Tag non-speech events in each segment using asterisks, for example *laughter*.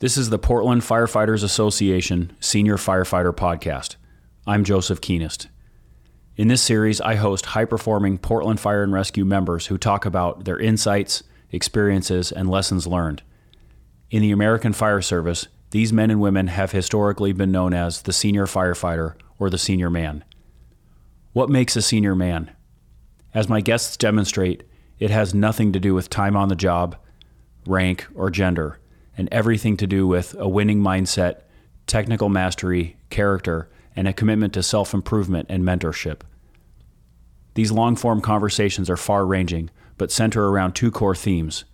This is the Portland Firefighters Association Senior Firefighter Podcast. I'm Josef Kuehnast. In this series, I host high performing Portland Fire and Rescue members who talk about their insights, experiences, and lessons learned. In the American Fire Service, these men and women have historically been known as the senior firefighter or the senior man. What makes a senior man? As my guests demonstrate, it has nothing to do with time on the job, rank, or gender, and everything to do with a winning mindset, technical mastery, character, and a commitment to self improvement and mentorship. These long form conversations are far ranging, but center around two core themes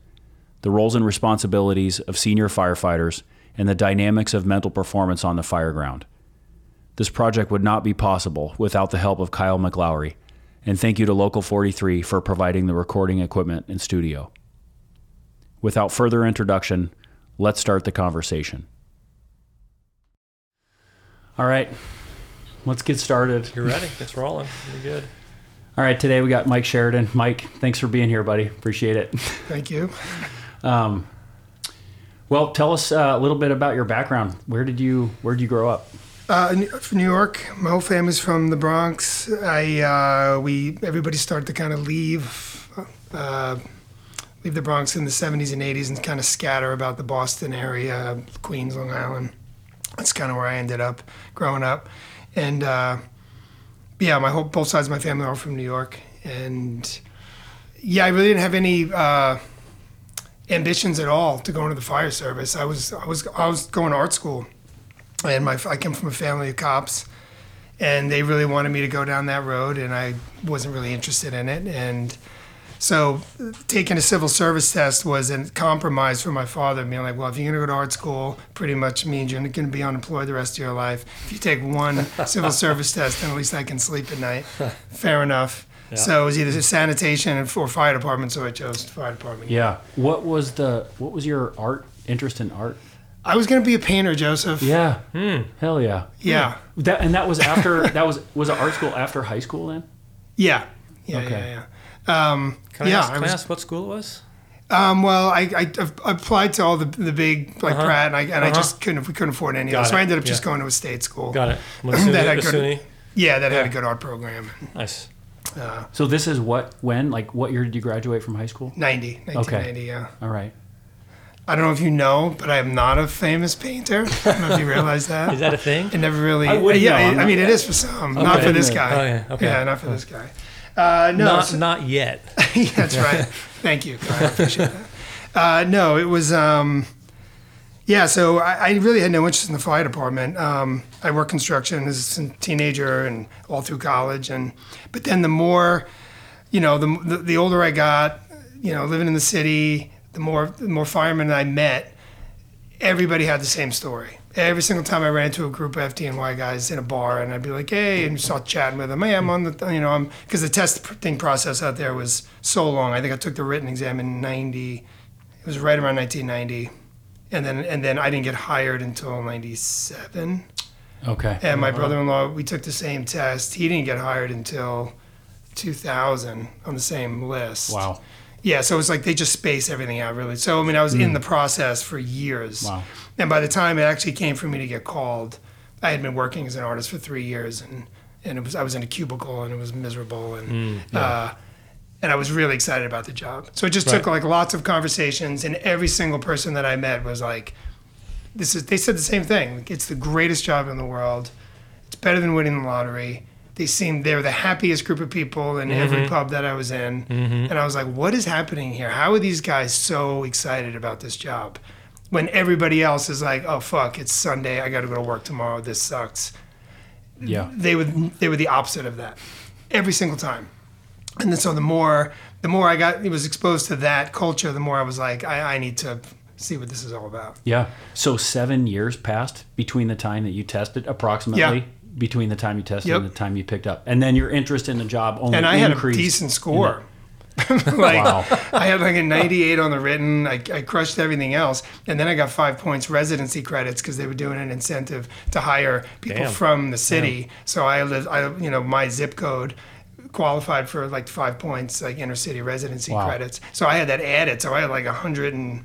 the roles and responsibilities of senior firefighters and the dynamics of mental performance on the fireground. This project would not be possible without the help of Kyle McLowry, and thank you to Local 43 for providing the recording equipment and studio. Without further introduction, let's start the conversation. All right, let's get started. You're ready. It's rolling. You're good. All right, today we got Mike Sheridan. Mike, thanks for being here, buddy. Appreciate it. Thank you. *laughs* Um, well, tell us uh, a little bit about your background. Where did you Where did you grow up? Uh, New- from New York. My whole family's from the Bronx. I uh, we everybody started to kind of leave uh, leave the Bronx in the 70s and 80s and kind of scatter about the Boston area, Queens, Long Island. That's kind of where I ended up growing up, and uh, yeah, my whole both sides of my family are from New York, and yeah, I really didn't have any. Uh, ambitions at all to go into the fire service. I was I was I was going to art school, and my I came from a family of cops, and they really wanted me to go down that road, and I wasn't really interested in it, and so taking a civil service test was a compromise for my father, being like, well, if you're gonna go to art school, pretty much means you're gonna be unemployed the rest of your life. If you take one *laughs* civil service test, then at least I can sleep at night. *laughs* Fair enough. So it was either sanitation or fire department, so I chose fire department. Yeah. What was the What was your art interest in art? I was gonna be a painter, Josef. Yeah. Hmm. Hell yeah. Yeah. That and that was after that was was it art school after high school then? Yeah. Yeah. Okay. Yeah. Yeah. Um, Can I, yeah. ask, I can I was, ask what school it was? um, well, I, I, I applied to all the, the big like Uh-huh. Pratt, and I, and Uh-huh. just couldn't we couldn't afford any of Got those, so I ended up just going to a state school. Got it. *clears throat* That Masuni, I could- Masuni. Yeah, that had a good art program. Nice. Uh, So this is what when like what year did you graduate from high school? 90, 1990, yeah. All right. I don't know if you know, but I am not a famous painter. I don't know if you realize that. *laughs* Is that a thing? It never really. I wouldn't yeah, know. I, I'm mean, it is for some, not for this guy. Oh, yeah. Okay. Yeah, not for this guy. Uh, no, not, so- not yet. *laughs* Yeah, that's right. Thank you. I appreciate that. Uh, no, it was. Um, yeah, so I, I really had no interest in the fire department. Um, I worked construction as a teenager and all through college, and but then the more, you know, the the, the older I got, you know, living in the city, the more the more firemen I met, everybody had the same story. Every single time I ran into a group of FDNY guys in a bar, and I'd be like, "Hey," and start chatting with them. Hey, I'm on the, you know, I'm because the testing process out there was so long. I think I took the written exam in '90. It was right around 1990, and then and then I didn't get hired until '97. Okay. And my uh-huh. brother-in-law, we took the same test. He didn't get hired until 2000 on the same list. Wow. Yeah, so it's like they just space everything out really. So I mean, I was in the process for years. Wow. And by the time it actually came for me to get called, I had been working as an artist for three years, and and it was I was in a cubicle and it was miserable, and uh, and I was really excited about the job. So it just took like lots of conversations, and every single person that I met was like, "This is." They said the same thing. It's the greatest job in the world. It's better than winning the lottery. They seemed they were the happiest group of people in every mm-hmm. pub that I was in, mm-hmm. and I was like, "What is happening here? How are these guys so excited about this job?" When everybody else is like, "Oh fuck, it's Sunday. I got to go to work tomorrow. This sucks." Yeah. they would they were the opposite of that every single time and then so the more the more i got was exposed to that culture the more i was like i, I need to see what this is all about Yeah. So seven years passed between the time that you tested, approximately Yeah. Between the time you tested Yep. and the time you picked up, and then your interest in the job only and i had a increased. decent score *laughs* like Wow. i had like a 98 on the written I, I crushed everything else and then i got five points residency credits because they were doing an incentive to hire people Damn. from the city so i lived i you know my zip code qualified for like five points like inner city residency Wow. credits so i had that added so i had like a hundred and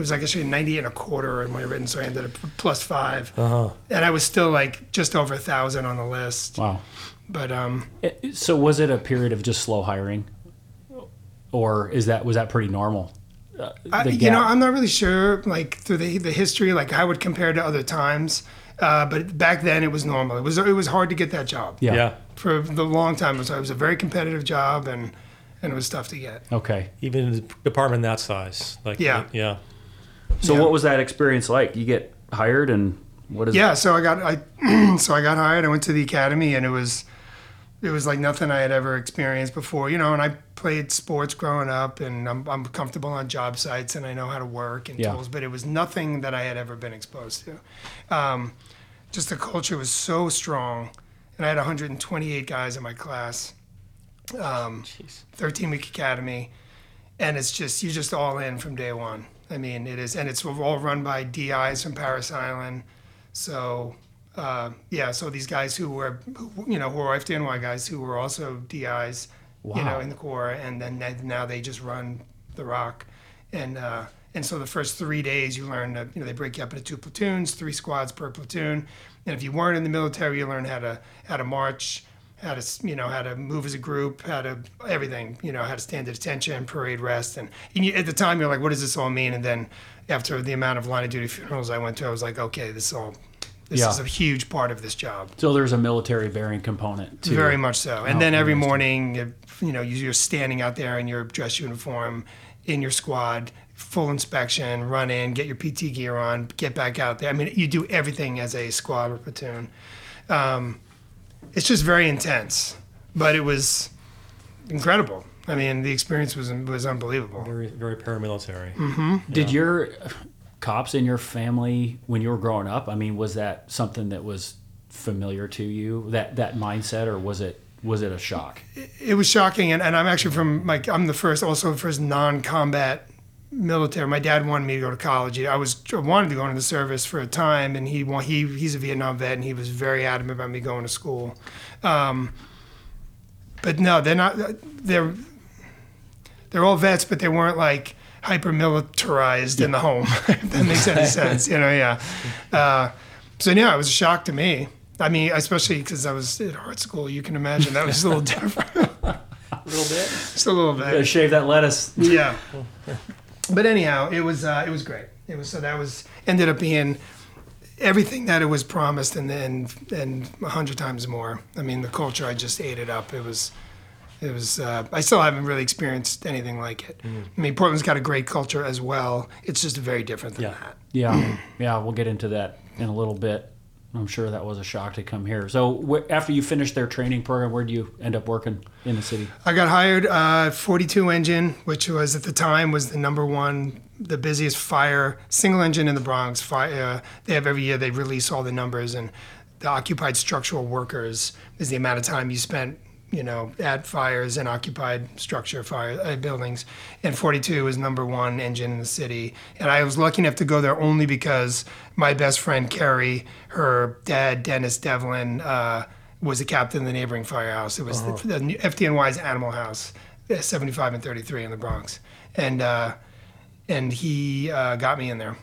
it was like actually 98 and a quarter in my written, so I ended up plus five. Uh huh. And I was still like just over a thousand on the list. Wow. But um, It- So was it a period of just slow hiring, or is that was that pretty normal? Uh, I, the you know. I'm not really sure, like through the the history, like I would compare to other times. Uh, but back then, it was normal. It was it was hard to get that job. Yeah. Yeah. For the long time, it was, it was a very competitive job, and and it was tough to get. Okay. Even in a department that size. Like Yeah. Yeah. So Yeah. what was that experience like? You get hired, and what is? Yeah, so I got I *clears throat* so I got hired. I went to the academy, and it was it was like nothing I had ever experienced before. You know, and I played sports growing up, and I'm I'm comfortable on job sites, and I know how to work and Yeah. tools. But it was nothing that I had ever been exposed to. Um, just the culture was so strong, and I had 128 guys in my class. Um, 13 week academy and it's just you're just all in from day one i mean it is and it's all run by DIs from Parris Island. So uh, yeah so these guys who were who, you know who are fdny guys who were also DIs you know in the corps and then they- now they just run the rock. And uh, and so the first three days you learn that you know they break you up into two platoons three squads per platoon. And if you weren't in the military you learn how to how to march how to you know how to move as a group, how to everything, you know how to stand at attention, parade, rest, and, and you, at the time you're like, what does this all mean? And then after the amount of line of duty funerals I went to, I was like, okay, this all this Yeah. is a huge part of this job, So there's a military bearing component to very much so. And Oh, then every morning, you know, you're standing out there in your dress uniform, in your squad, full inspection, run in, get your PT gear on, get back out there. I mean, you do everything as a squad or platoon. Um, it's just very intense, but it was incredible. I mean, the experience was was unbelievable. Very, very paramilitary. Mm-hmm. Did your cops in your family when you were growing up? I mean, was that something that was familiar to you? That that mindset, or was it was it a shock? It was shocking, and, and I'm actually from like I'm the first, also first non-combat military. My dad wanted me to go to college. I was I wanted to go into the service for a time, and he wa- he he's a Vietnam vet, and he was very adamant about me going to school. Um, but no, they're not. They're they're all vets, but they weren't like hyper militarized in the home. *laughs* if that makes any sense, you know? Yeah. Uh, so yeah, it was a shock to me. I mean, especially because I was at art school. You can imagine that was a little *laughs* different, A little bit. just a little bit. shave that lettuce. Yeah. *laughs* But anyhow, it was uh, it was great. It was so that was ended up being everything that it was promised and and and a hundred times more. I mean, the culture I just ate it up. It was it was. Uh, I still haven't really experienced anything like it. I mean, Portland's got a great culture as well. It's just very different than Yeah. that. Yeah, yeah, we'll get into that in a little bit. I'm sure that was a shock to come here. So wh- after you finished their training program, where do you end up working in the city? I got hired uh, 42 engine, which was at the time was the number one, the busiest fire single engine in the Bronx. Fire, uh, they have every year they release all the numbers, and the occupied structural workers is the amount of time you spent, you know, at fires and occupied structure fire uh, buildings. And 42 is number one engine in the city. And I was lucky enough to go there only because my best friend Carrie, her dad Dennis Devlin. Uh, was the captain of the neighboring firehouse. It was the, the FDNY's Animal House, uh, 75 and 33 in the Bronx, and uh, and he uh, got me in there,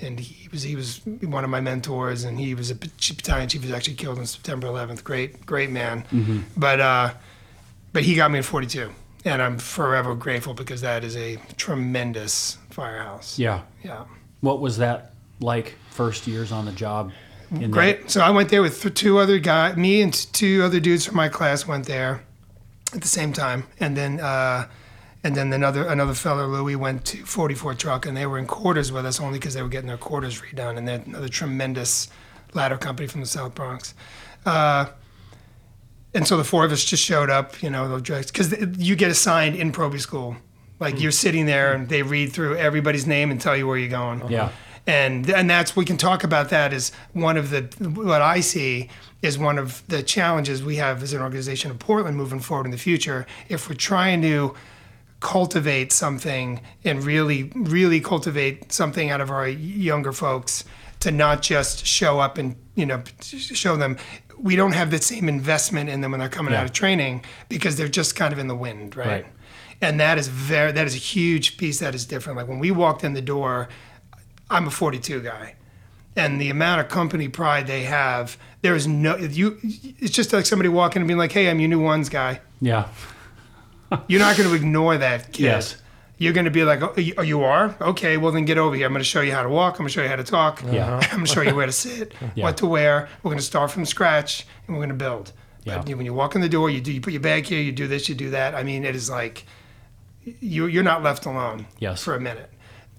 and he was he was one of my mentors, and he was a battalion chief. He was actually killed on September 11th. Great, great man, but uh, but he got me in 42, and I'm forever grateful because that is a tremendous firehouse. Yeah. Yeah. What was that like? First years on the job. In that- Great. So I went there with two other guys. Me and two other dudes from my class went there at the same time, and then uh, and then another another fellow Louis went to 44 truck, and they were in quarters with us only because they were getting their quarters redone, and they're another tremendous ladder company from the South Bronx. Uh, and so the four of us just showed up, you know, because you get assigned in probie school. Like you're sitting there and they read through everybody's name and tell you where you're going Yeah. and and that's we can talk about that as one of the what I see is one of the challenges we have as an organization in Portland moving forward in the future. If we're trying to cultivate something and really really cultivate something out of our younger folks to not just show up and you know show them we don't have the same investment in them when they're coming Yeah. out of training because they're just kind of in the wind right, Right. and that is very that is a huge piece that is different like when we walked in the door I'm a 42 guy, and the amount of company pride they have. There is no you. It's just like somebody walking and being like, "Hey, I'm your new ones guy." Yeah. You're not going to ignore that kid. Yes. You're going to be like, oh, you- oh, are? Okay, well, then get over here. I'm going to show you how to walk. I'm going to show you how to talk. Yeah. *laughs* I'm going to show you where to sit, *laughs* Yeah. what to wear. We're going to start from scratch and we're going to build. But Yeah. when you walk in the door, you do you put your bag here, you do this, you do that. I mean, it is like you you're not left alone Yes. for a minute,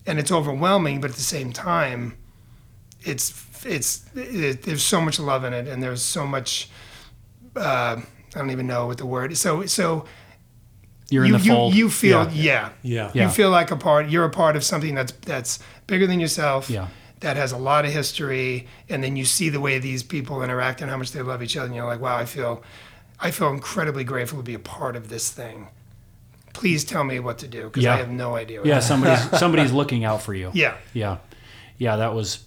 and it's overwhelming. But at the same time, it's it's it, there's so much love in it, and there's so much. Uh, I don't even know what the word is. So so You're you in the you, fold. you feel Yeah. yeah. Yeah. Yeah. You feel like a part. You're a part of something that's that's bigger than yourself. Yeah. That has a lot of history, and then you see the way these people interact and how much they love each other, and you're like, wow, I feel, I feel incredibly grateful to be a part of this thing. Please tell me what to do because Yeah. I have no idea. What Yeah, to do. somebody's *laughs* somebody's looking out for you. yeah. Yeah. Yeah, that was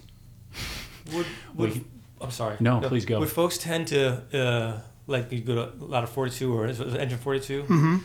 Would, would, We- I'm sorry. No, please go. Would folks tend to, uh, like you go to a lot of 42 or is it engine 42,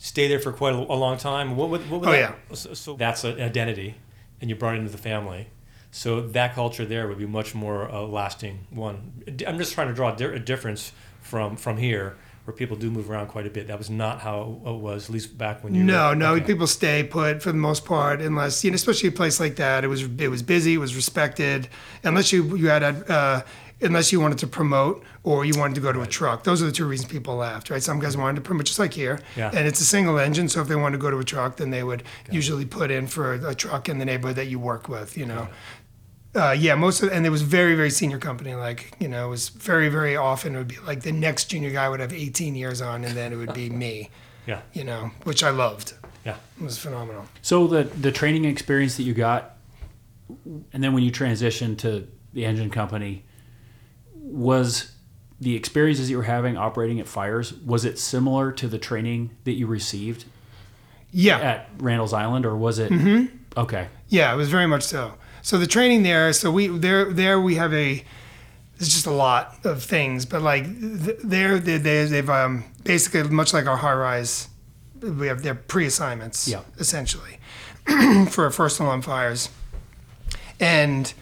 stay there for quite a, a long time? What would, what would. Oh, that, So, so that's an identity, and you brought it into the family. So that culture there would be much more uh, lasting one. I'm just trying to draw a, a difference from from here, where people do move around quite a bit. That was not how it was, at least back when you. No, were, no, okay. people stay put for the most part, unless you know, especially a place like that. It was it was busy, it was respected. Unless you you had a, uh, unless you wanted to promote or you wanted to go to a truck. Those are the two reasons people left, right? Some guys wanted to promote, just like here, Yeah. and it's a single engine. So if they wanted to go to a truck, then they would usually put in for a truck in the neighborhood that you work with. You know. Uh, yeah, most of and it was very, very senior company. Like you know, it was very, very often it would be like the next junior guy would have 18 years on, and then it would be *laughs* me. Yeah. You know, which I loved. Yeah. It was phenomenal. So the the training experience that you got, and then when you transitioned to the engine company, was the experiences that you were having operating at fires was it similar to the training that you received Yeah, at Randall's Island, or was it? Mm-hmm. Okay. yeah, it was very much so. So the training there, so we there there we have a. It's just a lot of things, but like th- there they, they they've um, basically much like our high rise, we have their pre assignments Yeah. essentially *clears throat* for first alarm fires, and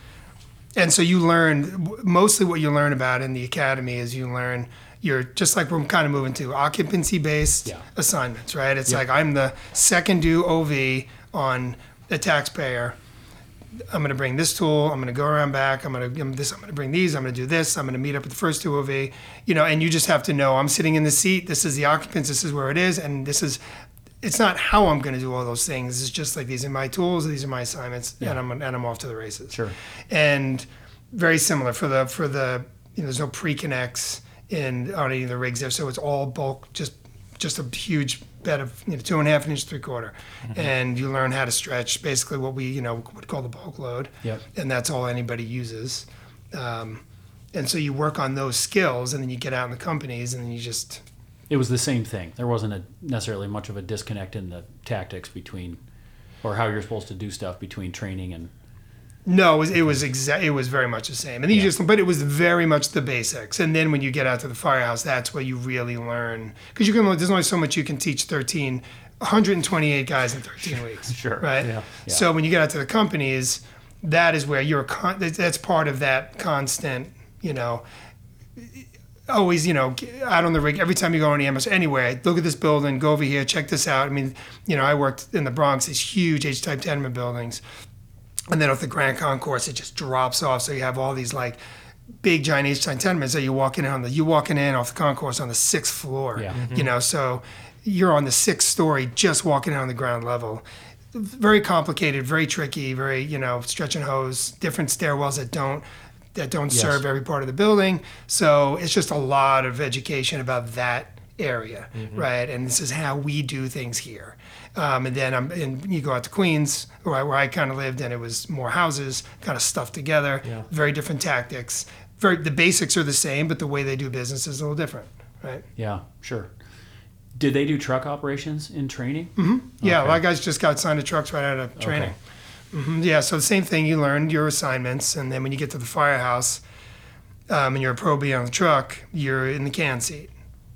and so you learn mostly what you learn about in the academy is you learn you're just like we're kind of moving to occupancy based Yeah. assignments right? It's like i'm the second due ov on the taxpayer. I'm going to bring this tool i'm going to go around back i'm going to this i'm going to bring these i'm going to do this i'm going to meet up with the first two ov you know and you just have to know i'm sitting in the seat this is the occupants this is where it is and this is it's not how I'm going to do all those things. It's just like these are my tools, these are my assignments, and I'm and I'm off to the races. Sure. And very similar for the for the you know there's no pre-connects in on any of the rigs there, so it's all bulk, just just a huge bed of you know two and a half inch, three quarter, and you learn how to stretch basically what we you know would call the bulk load, Yep. and that's all anybody uses. Um, and so you work on those skills, and then you get out in the companies, and then you just It was the same thing. There wasn't a, necessarily much of a disconnect in the tactics between, or how you're supposed to do stuff between training and. No, it was it was exa- it was very much the same, and then you Yeah. just but it was very much the basics. And then when you get out to the firehouse, that's where you really learn because you can there's only so much you can teach 13, 128 guys in 13 *laughs* weeks. Sure. right? Yeah. Yeah. So when you get out to the companies, that is where you're con- that's part of that constant, you know. Always, you know, out on the rig. Every time you go on EMS, Anyway, look at this building, go over here, check this out. I mean, you know, I worked in the Bronx, these huge H-type tenement buildings, and then off the Grand Concourse, it just drops off. So you have all these like big giant H-type tenements that you're walking in on the you walking in off the concourse on the sixth floor. Yeah. Mm-hmm. You know, so you're on the sixth story, just walking in on the ground level. Very complicated, very tricky, very you know stretch and hose, different stairwells that don't that don't Yes. serve every part of the building. So it's just a lot of education about that area, right? And this is how we do things here. Um, and then I'm, and you go out to Queens, where I, where I kind of lived, and it was more houses, kind of stuffed together, Yeah. very different tactics. Very, the basics are the same, but the way they do business is a little different, right? Yeah, sure. Did they do truck operations in training? Yeah, a Okay. lot of guys just got signed to trucks right out of training. Hmm Yeah, so the same thing. You learn your assignments, and then when you get to the firehouse, um, and you're a probie on the truck, you're in the can seat,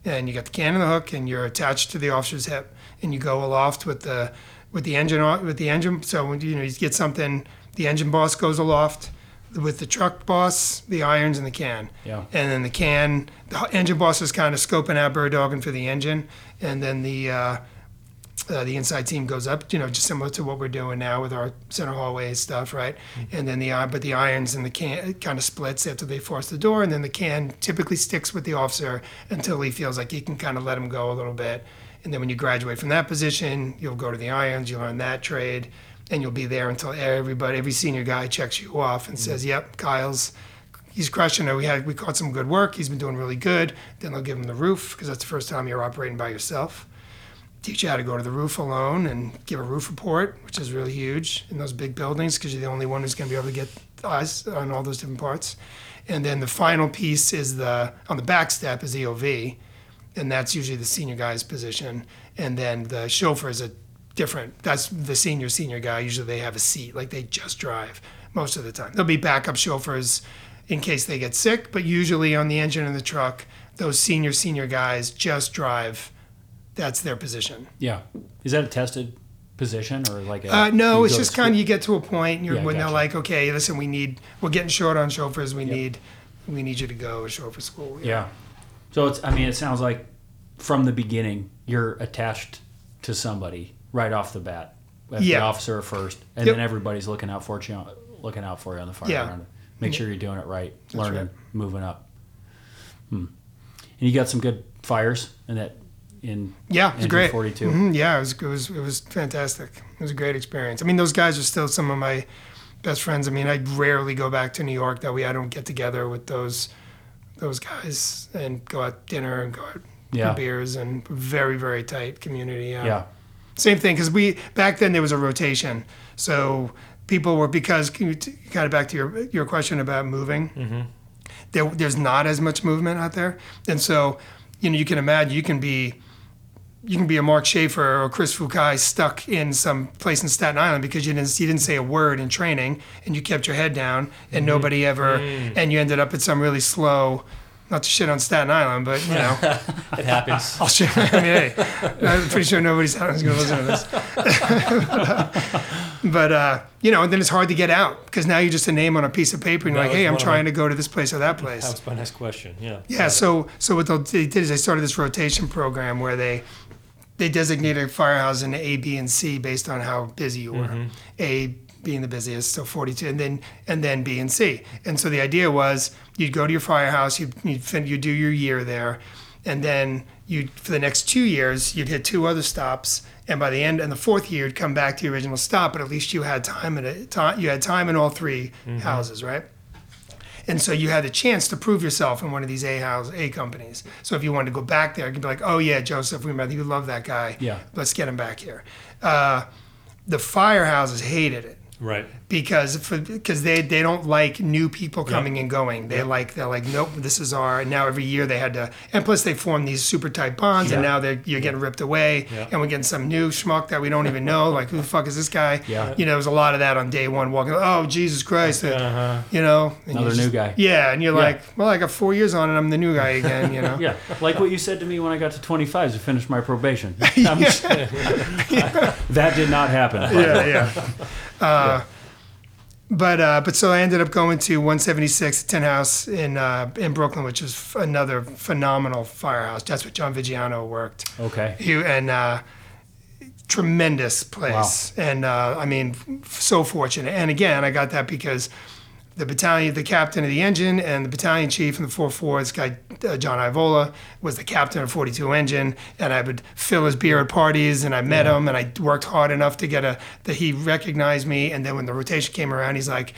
and you got the can in the hook, and you're attached to the officer's hip, and you go aloft with the with the engine with the engine. So when you know you get something the engine boss goes aloft with the truck boss, the irons, and the can. Yeah. And then the can, the engine boss is kind of scoping out bird dogging for the engine, and then the uh, uh, the inside team goes up, you know, just similar to what we're doing now with our center hallway stuff, right? And then the uh, but the irons and the can kind of splits after they force the door, and then the can typically sticks with the officer until he feels like he can kind of let him go a little bit. And then when you graduate from that position, you'll go to the irons, you learn that trade, and you'll be there until everybody, every senior guy checks you off and says, "Yep, Kyle's." He's crushing it. We had we caught some good work. He's been doing really good. Then they'll give him the roof because that's the first time you're operating by yourself teach you how to go to the roof alone and give a roof report, which is really huge in those big buildings because you're the only one who's going to be able to get eyes on all those different parts. And then the final piece is the on the back step is EOV, and that's usually the senior guy's position. And then the chauffeur is a different. That's the senior senior guy. Usually they have a seat, like they just drive most of the time. There'll be backup chauffeurs in case they get sick, but usually on the engine and the truck, those senior senior guys just drive that's their position. Yeah. Is that a tested position or like a, Uh, no, it's just kind of you get to a point and you're, Yeah, when gotcha. they're like, okay, listen, we need we're getting short on chauffeurs. We need we need you to go to chauffeur school. Yeah. So it's. I mean, it sounds like from the beginning you're attached to somebody right off the bat. As The officer first, and Yep. then everybody's looking out for you, looking out for you on the fire Yeah. Make sure you're doing it right, learning, right. moving up. Hmm. And you got some good fires in that. In Yeah, it was great. 42. Mhm, yeah, it was, it was it was fantastic. It was a great experience. I mean, those guys are still some of my best friends. I mean, I rarely go back to New York that way. I don't get together with those those guys and go out dinner and go out Yeah. beers and very very tight community. Yeah. yeah, Same thing because we back then there was a rotation, so people were because kind of back to your your question about moving. There, there's not as much movement out there, and so you know you can imagine you can be you can be a Mark Schaefer or Chris Fukai stuck in some place in Staten Island because you didn't you didn't say a word in training and you kept your head down and nobody ever and you ended up at some really slow. Not to shit on Staten Island, but you know, *laughs* It happens. *laughs* I'll share. I mean, hey, I'm pretty sure nobody's going to listen to this. *laughs* but uh, you know, and then it's hard to get out because now you're just a name on a piece of paper, and you're That like, hey, I'm trying my- to go to this place or that That place. was my next question. Yeah. Yeah. So so what they did is they started this rotation program where they they designated firehouse into A, B, and C based on how busy you were. Mm-hmm. A being the busiest, so 42, and then and then B and C. And so the idea was you'd go to your firehouse, you'd you'd, fin- you'd do your year there, and then you for the next two years you'd hit two other stops. And by the end, and the fourth year, you'd come back to your original stop, but at least you had time at a time. You had time in all 3 houses, right? And so you had the chance to prove yourself in one of these A house A companies. So if you wanted to go back there, you could be like, oh yeah, Josef, we met. You love that guy. Yeah. Let's get him back here. Uh, the firehouses hated it Right. because because they they don't like new people coming and going. They like they're like nope, this is our. And now every year they had to, and plus they formed these super tight bonds, and now they are you're getting ripped away, Yeah. and we're getting some new schmuck that we don't even know. Like who the fuck is this guy? Yeah. You know, there's a lot of that on day one. Walking, oh Jesus Christ, uh, Uh-huh. you know, and Another you new just- guy. Yeah, and you're Yeah. like, well, I got four years on, and I'm the new guy again. You know. *laughs* yeah. Like what you said to me when I got to 25 to finish my probation. *laughs* I'm just- *laughs* that did not happen. yeah, yeah. Uh, but uh, but so I ended up going to 176 Tin House in uh, in Brooklyn, which is f- another phenomenal firehouse. That's what John Vigiano worked. Okay. He and uh, tremendous place, and uh, I mean, f- so fortunate. And again, I got that because the battalion, the captain of the engine, and the battalion chief in the 4-4, this guy uh, John Ivola was the captain of 42 engine, and I would fill his beer at parties, and I met him, and I worked hard enough to get a that he recognized me, and then when the rotation came around, he's like.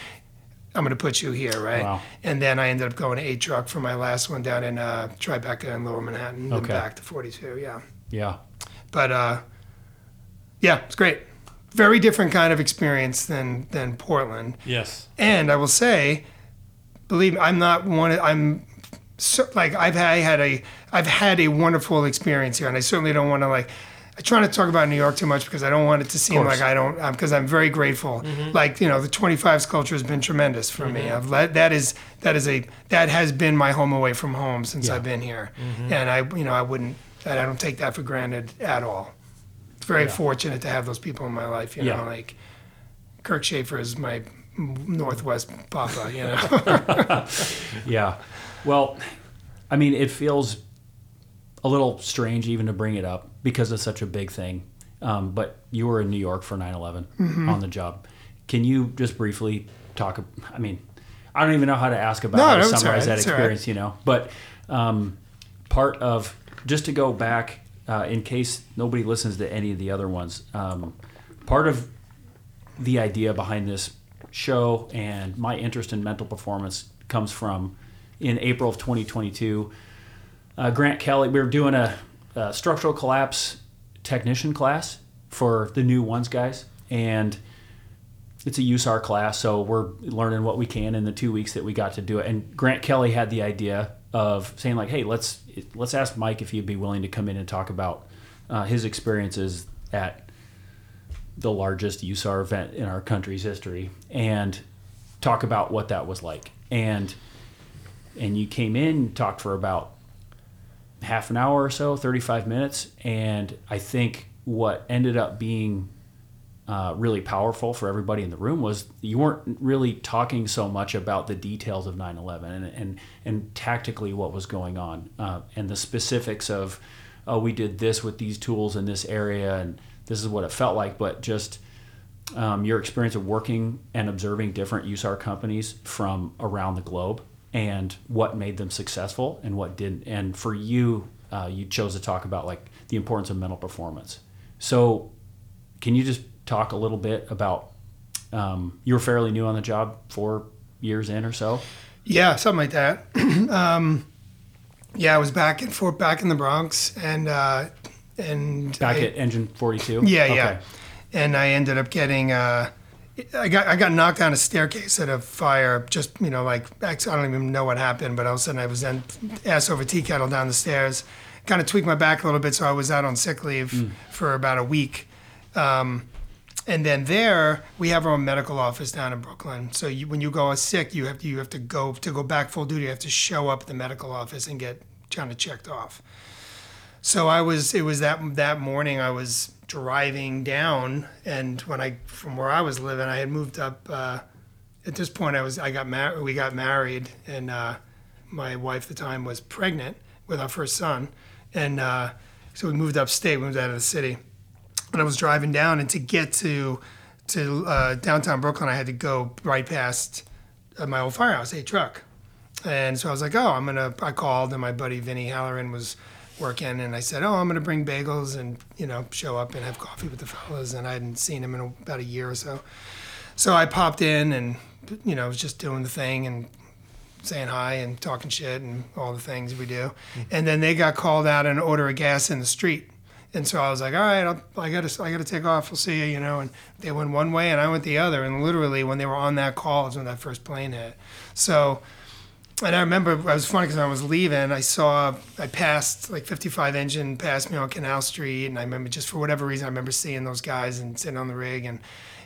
I'm going to put you here, right? Wow. And then I ended up going to eight truck for my last one down in uh, Tribeca in Lower Manhattan, then Okay. back to 42. Yeah. Yeah. But uh, yeah, it's great. Very different kind of experience than than Portland. Yes. And I will say, believe me, I'm not one. I'm so, like I've had, I had a I've had a wonderful experience here, and I certainly don't want to like. I try not to talk about New York too much because I don't want it to seem like I don't. Because I'm very grateful. Mm-hmm. Like you know, the 25s culture has been tremendous for me. Mm-hmm. I've let that is that is a that has been my home away from home since Yeah. I've been here, mm-hmm. and I you know I wouldn't I don't take that for granted at all. Very Yeah. fortunate to have those people in my life. You Yeah. know, like Kirk Schaefer is my Northwest Papa, you know. *laughs* Yeah. Well, I mean, it feels a little strange even to bring it up because it's such a big thing. Um, but you were in New York for 9 11 Mm-hmm. on the job. Can you just briefly talk? I mean, I don't even know how to ask about No, how to summarize right, that it's all right. experience, you know. But um, part of, just to go back, uh, in case nobody listens to any of the other ones, um, part of the idea behind this show and my interest in mental performance comes from in April of 2022. Uh, Grant Kelly, we were doing a, a structural collapse technician class for the new ones guys, and it's a USAR class, so we're learning what we can in the two weeks that we got to do it. And Grant Kelly had the idea of saying like, "Hey, let's let's ask Mike if he'd be willing to come in and talk about uh, his experiences at the largest USAR event in our country's history and talk about what that was like." And and you came in, talked for about half an hour or so, 35 minutes, and I think what ended up being uh, really powerful for everybody in the room was you weren't really talking so much about the details of 9/11 and and, and tactically what was going on uh, and the specifics of oh we did this with these tools in this area and this is what it felt like, but just um, your experience of working and observing different USAR companies from around the globe and what made them successful and what didn't. And for you, uh, you chose to talk about like the importance of mental performance. So, can you just talk a little bit about? Um, you were fairly new on the job, four years in or so. yeah, something like that. *clears throat* um, yeah, I was back in Fort, back in the Bronx, and uh, and Back I- at Engine Forty Two. Yeah, yeah. And I ended up getting, uh, I got I got knocked down a staircase at a fire. Just you know, like I don't even know what happened, but all of a sudden I was then ass over tea kettle down the stairs. Kind of tweaked my back a little bit, so I was out on sick leave for about a week. Um, and then there we have our own medical office down in Brooklyn. So you, when you go sick, you have to you have to go to go back full duty. You have to show up at the medical office and get kind of checked off. So I was. It was that that morning. I was driving down, and when I from where I was living, I had moved up. Uh, at this point, I was. I got married. We got married, and uh, my wife at the time was pregnant with our first son, and uh, so we moved upstate. We moved out of the city, and I was driving down, and to get to to uh, downtown Brooklyn, I had to go right past uh, my old firehouse, a truck. And so I was like, oh, I'm gonna. I called, and my buddy Vinny Halloran was working, and I said, oh, I'm gonna bring bagels and you know show up and have coffee with the fellas. And I hadn't seen him in about a year or so. So I popped in and you know was just doing the thing and saying hi and talking shit and all the things we do. And then they got called out and order of gas in the street. And so I was like, all right, I'll, I gotta, I gotta take off. We'll see you, you know. And they went one way and I went the other. And literally, when they were on that call, is when that first plane hit. So, and I remember it was funny because I was leaving, I saw, I passed like 55 engine passed me on Canal Street, and I remember just for whatever reason, I remember seeing those guys and sitting on the rig, and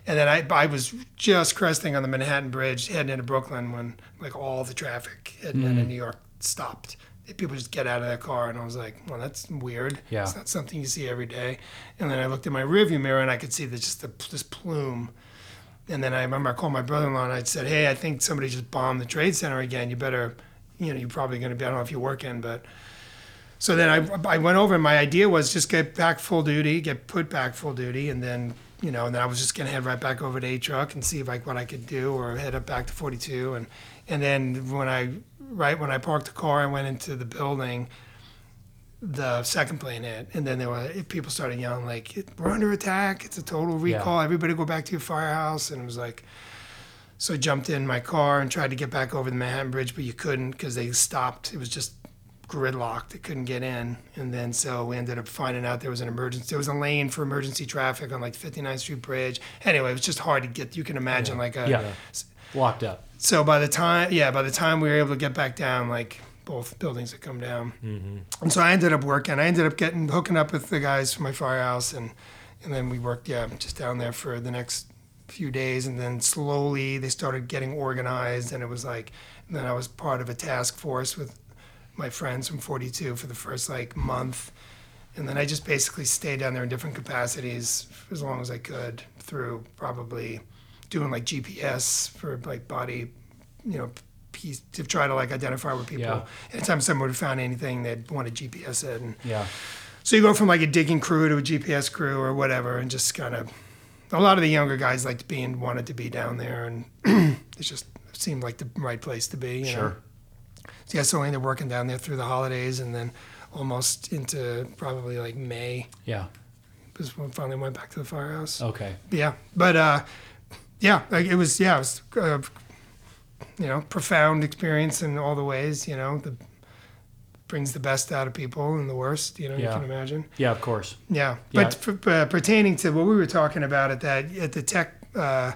and then I, I was just cresting on the Manhattan Bridge heading into Brooklyn when like all the traffic heading into mm. New York stopped. People just get out of their car, and I was like, "Well, that's weird. Yeah. It's not something you see every day." And then I looked in my rearview mirror, and I could see the, just the, this plume. And then I remember I called my brother-in-law, and I said, "Hey, I think somebody just bombed the trade center again. You better, you know, you're probably going to be. I don't know if you're working, but." So then I, I went over, and my idea was just get back full duty, get put back full duty, and then you know, and then I was just gonna head right back over to A truck and see if like what I could do, or head up back to 42, and and then when I right when I parked the car and went into the building, the second plane hit, and then there were eh, people started yelling like, "We're under attack! It's a total recall! Everybody go back to your firehouse!" And it was like, so I jumped in my car and tried to get back over the Manhattan Bridge, but you couldn't because they stopped. It was just gridlocked. It couldn't get in. And then so we ended up finding out there was an emergency. There was a lane for emergency traffic on like 59th Street Bridge. Anyway, it was just hard to get. You can imagine like a. Yeah. Locked up. So by the time, yeah, by the time we were able to get back down, like both buildings had come down. Mm-hmm. And so I ended up working. I ended up getting hooking up with the guys from my firehouse, and and then we worked, yeah, just down there for the next few days, and then slowly they started getting organized, and it was like, and then I was part of a task force with my friends from 42 for the first like month. And then I just basically stayed down there in different capacities as long as I could through probably doing like GPS for like body, you know, piece to try to like identify where people. Yeah. Anytime someone would found anything, they'd want to GPS it. And Yeah. so you go from like a digging crew to a GPS crew or whatever, and just kind of. A lot of the younger guys liked being wanted to be down there, and *clears throat* it just seemed like the right place to be. You Know? Sure. So yeah, so I ended up working down there through the holidays, and then almost into probably like May Yeah. I finally went back to the firehouse. Okay. Yeah, but uh, yeah, like it was yeah, it was uh, you know profound experience in all the ways. You know, the brings the best out of people and the worst. You know, Yeah. you can imagine. Yeah, of course. Yeah, Yeah. but f- uh, pertaining to what we were talking about at that at the tech uh,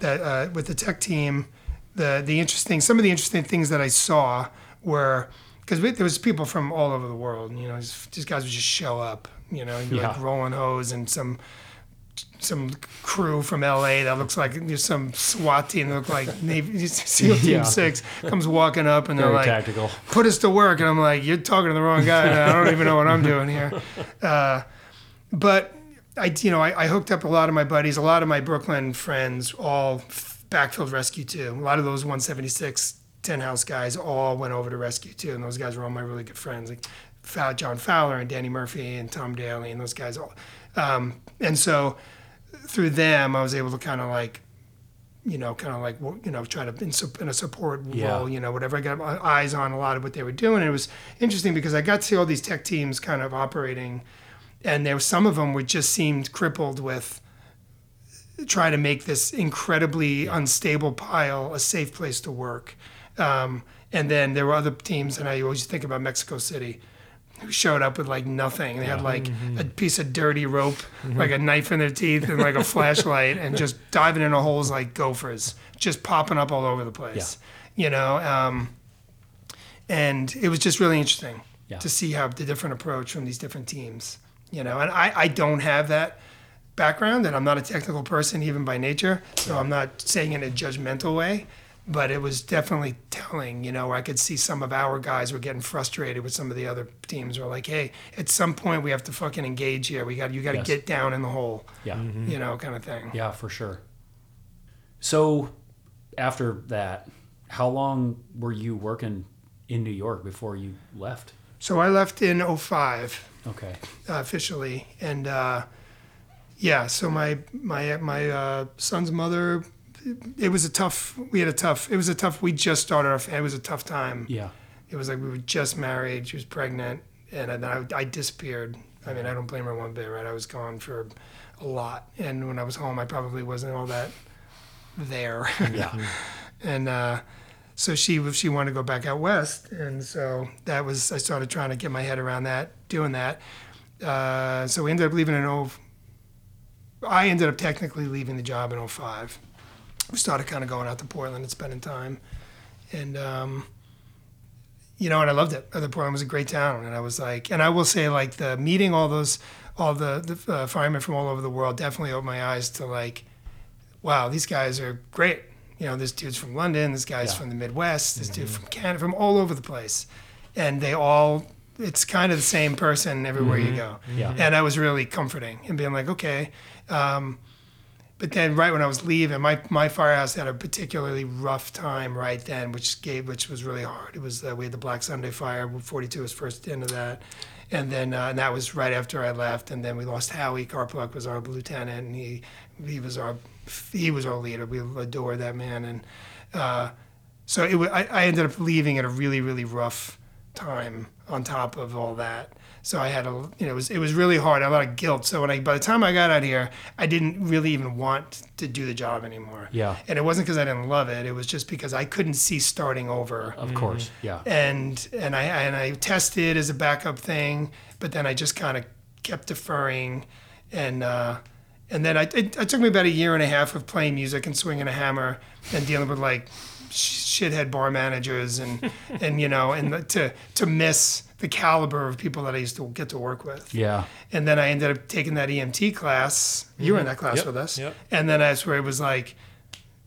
that uh, with the tech team, the the interesting some of the interesting things that I saw were because there was people from all over the world. You know, these, guys would just show up. You know, and be like Yeah. rolling hose and some some crew from LA that looks like there's some SWAT team that look like Navy *laughs* SEAL Team Yeah. Six comes walking up and they're Very like, tactical. put us to work. And I'm like, you're talking to the wrong guy. I don't even know what I'm doing here. *laughs* Uh, but I, you know, I, I hooked up a lot of my buddies, a lot of my Brooklyn friends, all backfield rescue two. A lot of those 176 10 house guys all went over to rescue two. And those guys were all my really good friends, like John Fowler and Danny Murphy and Tom Daly and those guys all. Um, and so through them, I was able to kind of like, you know, kind of like, you know, try to in, in a support Yeah. role, you know, whatever. I got my eyes on a lot of what they were doing. And it was interesting because I got to see all these tech teams kind of operating, and there were some of them were just seemed crippled with trying to make this incredibly unstable pile a safe place to work. Um, and then there were other teams, and I always think about Mexico City, who showed up with like nothing. They had like a piece of dirty rope, like a knife in their teeth, and like a flashlight, and just *laughs* diving into holes like gophers, just popping up all over the place. You know, um, and it was just really interesting Yeah. to see how the different approach from these different teams. You know, and I, I don't have that background, and I'm not a technical person even by nature, so I'm not saying in a judgmental way. But it was definitely telling, you know, I could see some of our guys were getting frustrated with some of the other teams. Were like, hey, at some point we have to fucking engage here. We got you got to Yes. get down in the hole, Yeah. you know, kind of thing. Yeah, for sure. So, after that, how long were you working in New York before you left? So I left in 05. Okay. uh, officially, and uh, yeah. So my my my uh, son's mother, it was a tough. We had a tough. It was a tough. We just started our. It was a tough time. Yeah. It was like we were just married. She was pregnant, and then I, I disappeared. I mean, I don't blame her one bit. Right, I was gone for a lot, and when I was home, I probably wasn't all that there. Yeah. *laughs* and uh, so she she wanted to go back out west, and so that was I started trying to get my head around that, doing that. Uh, so we ended up leaving in 0. I ended up technically leaving the job in 05. We started kind of going out to Portland and spending time, and um, you know, and I loved it. The Portland was a great town, and I was like, and I will say, like the meeting all those all the the uh, firemen from all over the world definitely opened my eyes to like, wow, these guys are great. You know, this dude's from London, this guy's Yeah. from the Midwest, this dude from Canada, from all over the place, and they all. It's kind of the same person everywhere you go, Yeah. and that was really comforting and being like, okay. Um, but then, right when I was leaving, my, my firehouse had a particularly rough time right then, which gave which was really hard. It was uh, we had the Black Sunday fire. 42 was first into that, and then uh, and that was right after I left. And then we lost Howie Carpluk was our lieutenant, and he he was our he was our leader. We adored that man, and uh, so it I, I ended up leaving at a really really rough time on top of all that. So I had a, you know, it was it was really hard. I had a lot of guilt. So when I, by the time I got out here, I didn't really even want to do the job anymore. Yeah. And it wasn't because I didn't love it. It was just because I couldn't see starting over. Of course. Yeah. And and I and I tested as a backup thing, but then I just kind of kept deferring, and uh, and then I it, it took me about a year and a half of playing music and swinging a hammer and dealing with like shithead bar managers and *laughs* and you know and to to miss the caliber of people that I used to get to work with. Yeah. And then I ended up taking that EMT class. You were in that class Yep, with us. yep. And then that's where it was like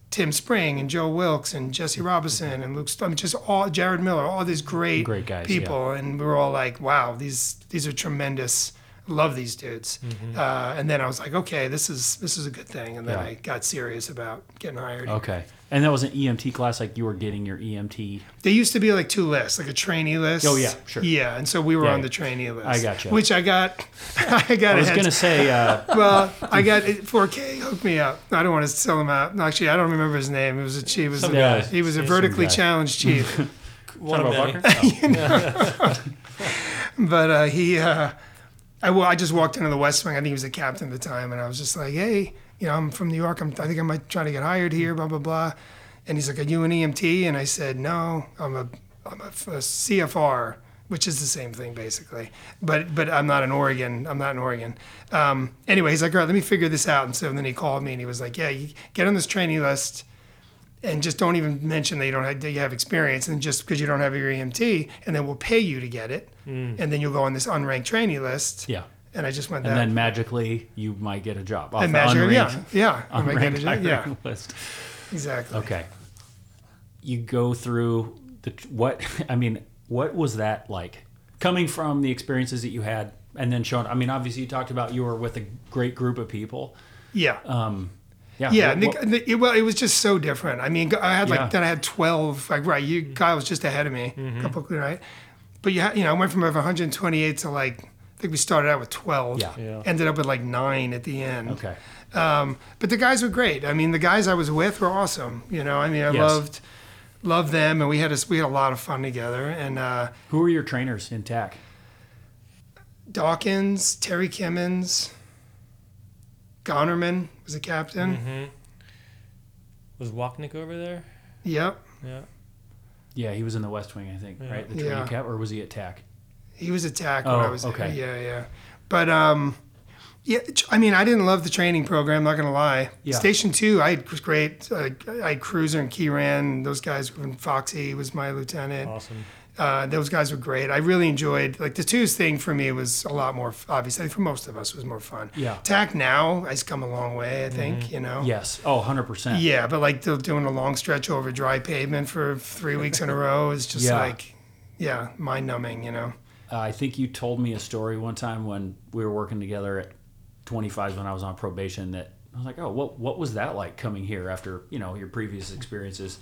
Tim Spring and Joe Wilkes and Jesse mm-hmm. Robinson and Luke Stum, just all Jared Miller, all these great, Great guys, people. And we were all like, wow, these these are tremendous love these dudes. Mm-hmm. Uh, and then I was like, okay, this is this is a good thing. And then Yeah. I got serious about getting hired. Okay. And that was an EMT class, like you were getting your EMT. They used to be like two lists, like a trainee list. Oh, yeah, sure. Yeah, and so we were Yeah, on the trainee list. I gotcha. Which I got. *laughs* I got. I was gonna say, uh, *laughs* well, I got 4K hooked me up. I don't want to sell him out. Actually, I don't remember his name. It was a chief. Was Some a, guy. He was a vertically challenged chief. One *laughs* of Talking many. about but uh, he, uh, I, well, I just walked into the West Wing. I think he was the captain at the time, and I was just like, "Hey, you know, I'm from New York. I'm, I think I might try to get hired here." Blah blah blah. And he's like, "Are you an EMT?" And I said, "No, I'm a, I'm a, a CFR." Which is the same thing basically, but but I'm not in Oregon. I'm not in Oregon. Um, anyway, he's like, all right, let me figure this out. And so then he called me and he was like, yeah, you get on this training list and just don't even mention that you don't have, that you have experience and just because you don't have your EMT and then we'll pay you to get it and then you'll go on this unranked trainee list yeah. And I just went And then magically you might get a job. Off and measure yeah yeah I might get a job. yeah *laughs* list. exactly Okay. You go through the what? *laughs* I mean, what was that like? Coming from the experiences that you had, and then showing. I mean, obviously, you talked about you were with a great group of people. yeah Um, yeah. yeah, and the, the- it, well, it was just so different. I mean, I had like Yeah. then I had twelve. Like right, you Kyle was just ahead of me, a couple right. But you, you know, I went from over 128 to like I think we started out with 12. Yeah. Yeah. Ended up with like nine at the end. okay. Um, but the guys were great. I mean, the guys I was with were awesome. You know, I mean, I Yes. loved loved them, and we had a, we had a lot of fun together. And uh, Who were your trainers in TAC? Dawkins, Terry Kimmins, Gonerman was a captain. Mm-hmm. Was Wapnick over there? Yep, Yeah. Yeah, he was in the West Wing, I think, Yeah. right? The training Yeah. cap, or was he at TAC? He was at TAC when Oh, I was okay. there. Yeah, yeah. But um, yeah, I mean, I didn't love the training program. Not gonna lie. Yeah. Station two, I was great. Uh, I had Cruiser and Keyran. Those guys. When Foxy was my lieutenant. Awesome. Uh, those guys were great. I really enjoyed like the twos thing for me was a lot more. Obviously, for most of us, was more fun. Yeah. TAC now has come a long way. I think you know. Yes. Oh, 100%. Yeah, but like doing a long stretch over dry pavement for three weeks in a row is just Yeah. like, yeah, mind numbing. You know. Uh, I think you told me a story one time when we were working together at 25 when I was on probation that I was like, oh, what what was that like coming here after you know your previous experiences?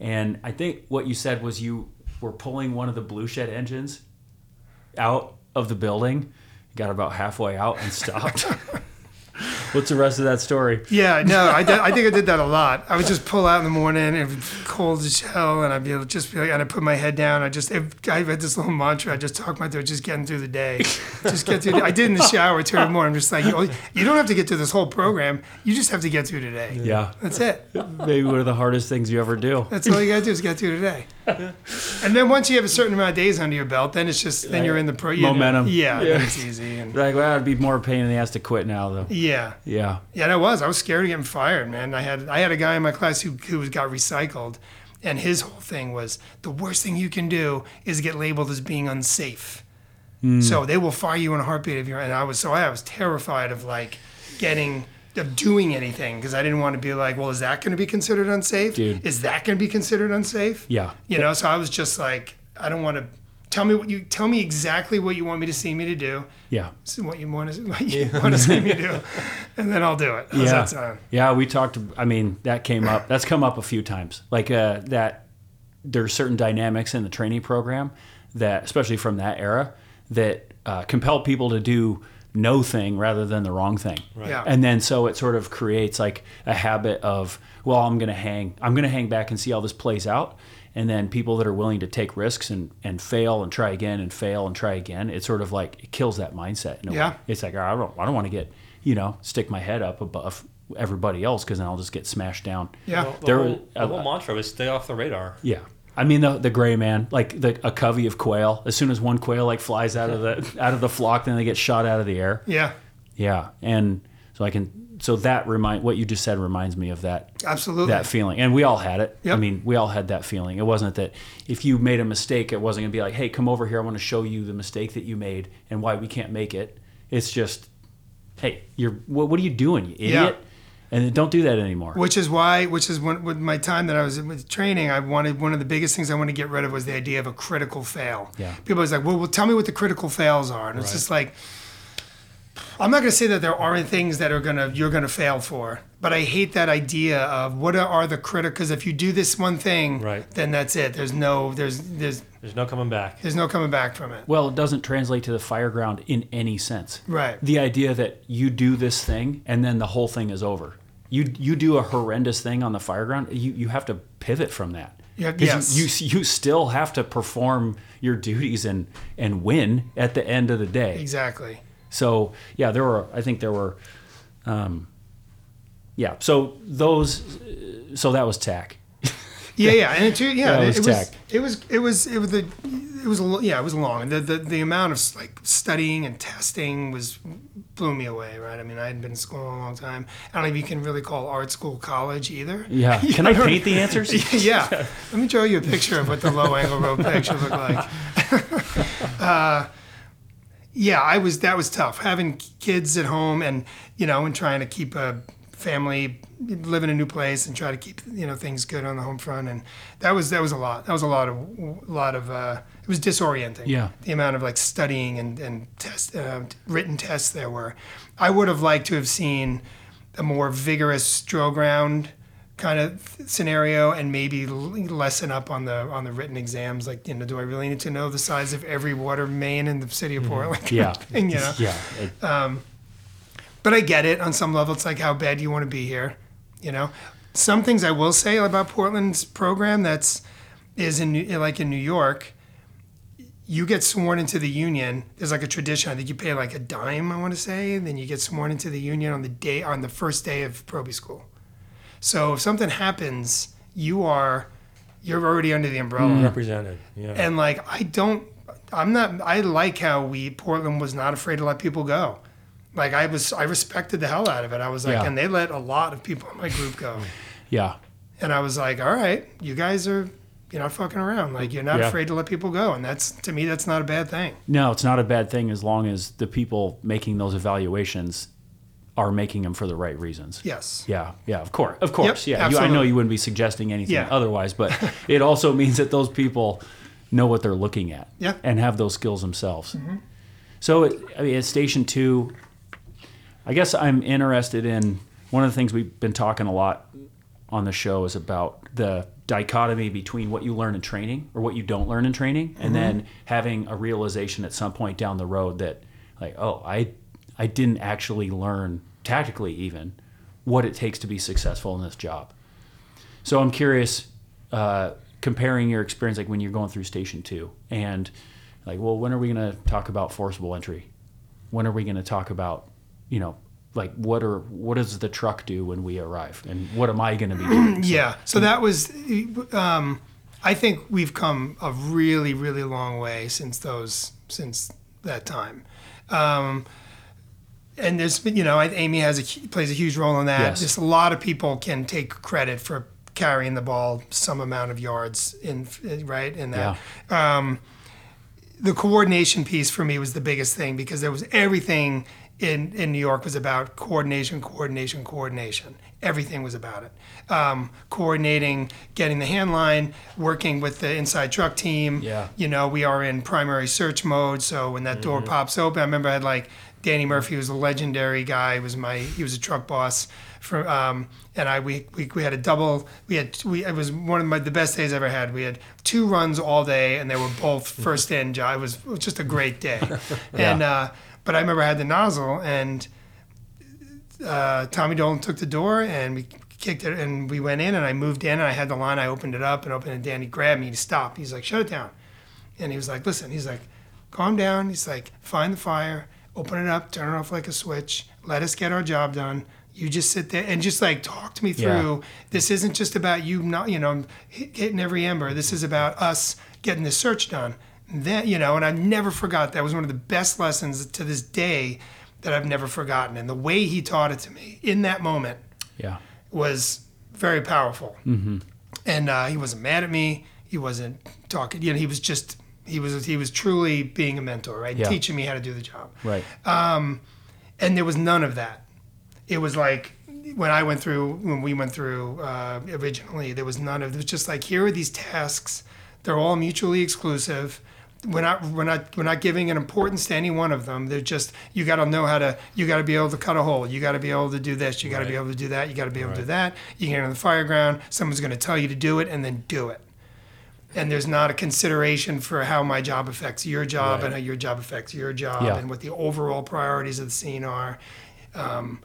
And I think what you said was you were pulling one of the blue shed engines out of the building, got about halfway out and stopped. *laughs* What's the rest of that story? Yeah, no, I, did, I think I did that a lot. I would just pull out in the morning and cold as hell, and I'd be able to just be like, and I put my head down. I just, if, I had this little mantra. I just talk my through, just getting through the day, just get through. The, I did in the shower too. More, I'm just like, you, you don't have to get through this whole program. You just have to get through today. Yeah, That's it. maybe one of the hardest things you ever do. That's all you gotta do is get through today. And then once you have a certain amount of days under your belt, then it's just then you're in the pro. You know, Momentum. yeah, Yeah. then it's easy. And, Like, well, it'd be more pain in the ass to quit now, though. yeah. Yeah. Yeah, and I was. I was scared of getting fired, man. I had I had a guy in my class who who got recycled, and his whole thing was the worst thing you can do is get labeled as being unsafe. Hmm. So they will fire you in a heartbeat if you're. And I was so I was terrified of like getting of doing anything because I didn't want to be like, well, is that going to be considered unsafe? Dude. Is that going to be considered unsafe? Yeah. You know, so I was just like, I don't want to. Tell me what you tell me exactly what you want me to see me to do. Yeah. So what you want to what *laughs* you want to see me do, and then I'll do it. How's yeah. that sound? Yeah, we talked. I mean, that came up. That's come up a few times. Like uh, that, there's certain dynamics in the training program that, especially from that era, that uh, compel people to do no thing rather than the wrong thing. Right. Yeah. And then so it sort of creates like a habit of, well, I'm going to hang. I'm going to hang back and see how this plays out. And then people that are willing to take risks and, and fail and try again and fail and try again, it sort of like it kills that mindset. In a Yeah. Way. It's like I don't I don't want to get you know stick my head up above everybody else because then I'll just get smashed down. Yeah. Well, the, There whole, was- the whole mantra was stay off the radar. Yeah. I mean the the gray man, like the a covey of quail. As soon as one quail like flies out of the out of the flock, then they get shot out of the air. Yeah, Yeah, and so I can so that remind what you just said reminds me of that absolutely. that feeling, and we all had it. I mean, we all had that feeling. It wasn't that if you made a mistake, it wasn't gonna be like, hey, come over here. I want to show you the mistake that you made and why we can't make it. It's just, hey, you're what, what are you doing, you Yeah. idiot? And then don't do that anymore. which is why, which is when, with my time that I was with training, I wanted one of the biggest things I wanted to get rid of was the idea of a critical fail. Yeah. People was like, well, well, tell me what the critical fails are, and it's Right. just like, I'm not going to say that there aren't things that are gonna you're gonna fail for, but I hate that idea of what are the critical. Because if you do this one thing, Right. then that's it. There's no there's there's There's no coming back. there's no coming back from it. Well, it doesn't translate to the fire ground in any sense. Right. The idea that you do this thing and then the whole thing is over. You you do a horrendous thing on the fire ground, you, you have to pivot from that. Yeah, 'Cause yes. You, you you still have to perform your duties and and win at the end of the day. Exactly. So yeah, there were. I think there were. Um, yeah. So those. So that was TAC. Yeah, yeah, and it, yeah, Yeah, it it, was was, tech. it was it was it was the it was yeah it was long. The, the the amount of like studying and testing was blew me away. Right. I mean, I hadn't been in school in a long time. I don't know if you can really call art school college either. Yeah. *laughs* Can I paint the *laughs* answers? yeah. Let me show you a picture of what the low angle road picture looked like. *laughs* uh, yeah, I was that was tough. Having kids at home and you know and trying to keep a family live in a new place and try to keep you know things good on the home front. And that was that was a lot. That was a lot of a lot of uh, it was disorienting. Yeah. the amount of like studying and and test uh, written tests there were. I would have liked to have seen a more vigorous drill ground kind of scenario and maybe lessen up on the on the written exams like you know do I really need to know the size of every water main in the city of mm-hmm. Portland Yeah. and, *laughs* you know Yeah. It- um, but I get it on some level. It's like how bad you want to be here, you know. Some things I will say about Portland's program that's is in like in New York. You get sworn into the union. There's like a tradition. I think you pay like a dime. I want to say. And then you get sworn into the union on the day on the first day of probie school. So if something happens, you are you're already under the umbrella. Mm-hmm. Represented. Yeah. And like I don't I'm not I like how we Portland was not afraid to let people go. Like I was I respected the hell out of it. I was like Yeah. and they let a lot of people in my group go. yeah. And I was like, All right, you guys are you're not fucking around. Like you're not Yeah. afraid to let people go. And that's to me that's not a bad thing. No, it's not a bad thing as long as the people making those evaluations are making them for the right reasons. Yes. Yeah, yeah, of course, of course, yeah. You, I know you wouldn't be suggesting anything Yeah. otherwise, but *laughs* it also means that those people know what they're looking at Yeah. Mm-hmm. and have those skills themselves. So, it, I mean, at Station Two, I guess I'm interested in one of the things we've been talking a lot on the show is about the dichotomy between what you learn in training or what you don't learn in training, and then having a realization at some point down the road that, like, oh, I, I didn't actually learn tactically even what it takes to be successful in this job. So I'm curious, uh, comparing your experience, like when you're going through Station Two, and like, well, when are we going to talk about forcible entry? When are we going to talk about, you know, like what are what does the truck do when we arrive, and what am I going to be doing? *clears throat* Yeah. So that was um I think we've come a really, really long way since those since that time. Um, and there's you know, Amy has a plays a huge role in that. Yes. Just a lot of people can take credit for carrying the ball some amount of yards in right in that. Um, the coordination piece for me was the biggest thing because there was everything in, in New York was about coordination, coordination, coordination. Everything was about it. Um, coordinating, getting the hand line, working with the inside truck team. Yeah. You know, we are in primary search mode, so when that door pops open, I remember I had like Danny Murphy was a legendary guy. He Was my he was a truck boss for um, and I we, we we had a double. We had we it was one of my the best days I ever had. We had two runs all day, and they were both *laughs* first in. job. It was, it was just a great day. *laughs* And uh, but I remember I had the nozzle, and uh, Tommy Dolan took the door, and we kicked it, and we went in, and I moved in, and I had the line. I opened it up and opened it. And Danny grabbed me to stop. He's like, "Shut it down," and he was like, "Listen," he's like, "Calm down." He's like, "Find the fire." Open it up, turn it off like a switch. Let us get our job done. You just sit there and just like talk to me Yeah. through. This isn't just about you not, you know, hit- hitting every ember. This is about us getting this search done. Then, you know, and I never forgot. That was one of the best lessons to this day that I've never forgotten. And the way he taught it to me in that moment Yeah, was very powerful. Mm-hmm. And uh, he wasn't mad at me. He wasn't talking. You know, he was just he was he was truly being a mentor, right? Yeah. Teaching me how to do the job. right. And there was none of that. It was like when I went through when we went through uh, originally. There was none of. It was just like here are these tasks. They're all mutually exclusive. We're not we're not we're not giving an importance to any one of them. They're just you got to know how to you got to be able to cut a hole. You got to be able to do this. You got to be able to do that. You got to be able to do that. You get on the fire ground. Someone's going to tell you to do it, and then do it. And there's not a consideration for how my job affects your job Right. and how your job affects your job Yeah. and what the overall priorities of the scene are. Um,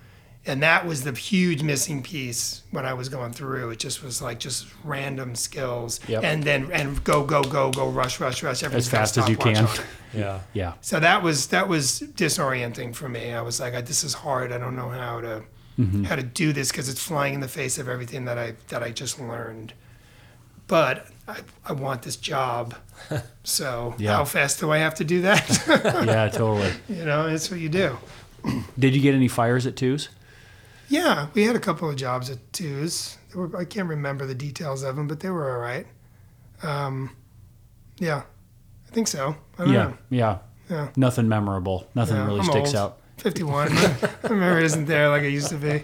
and that was the huge missing piece when I was going through. It just was like just random skills, Yep. and then and go go go go rush rush rush everything's got a fast as you can. *laughs* Yeah. Yeah. So that was that was disorienting for me. I was like, this is hard. I don't know how to Mm-hmm. how to do this because it's flying in the face of everything that I that I just learned. But I, I want this job. *laughs* So Yeah. how fast do I have to do that? *laughs* Yeah, totally. you know, it's what you do. Did you get any fires at twos? Yeah, we had a couple of jobs at twos. Were, I can't remember the details of them, but they were all right. Um, yeah, I think so. I don't Yeah, know. yeah. Yeah. Nothing memorable. Nothing Yeah, really I'm sticks old. out. 51. *laughs* My memory isn't there like it used to be.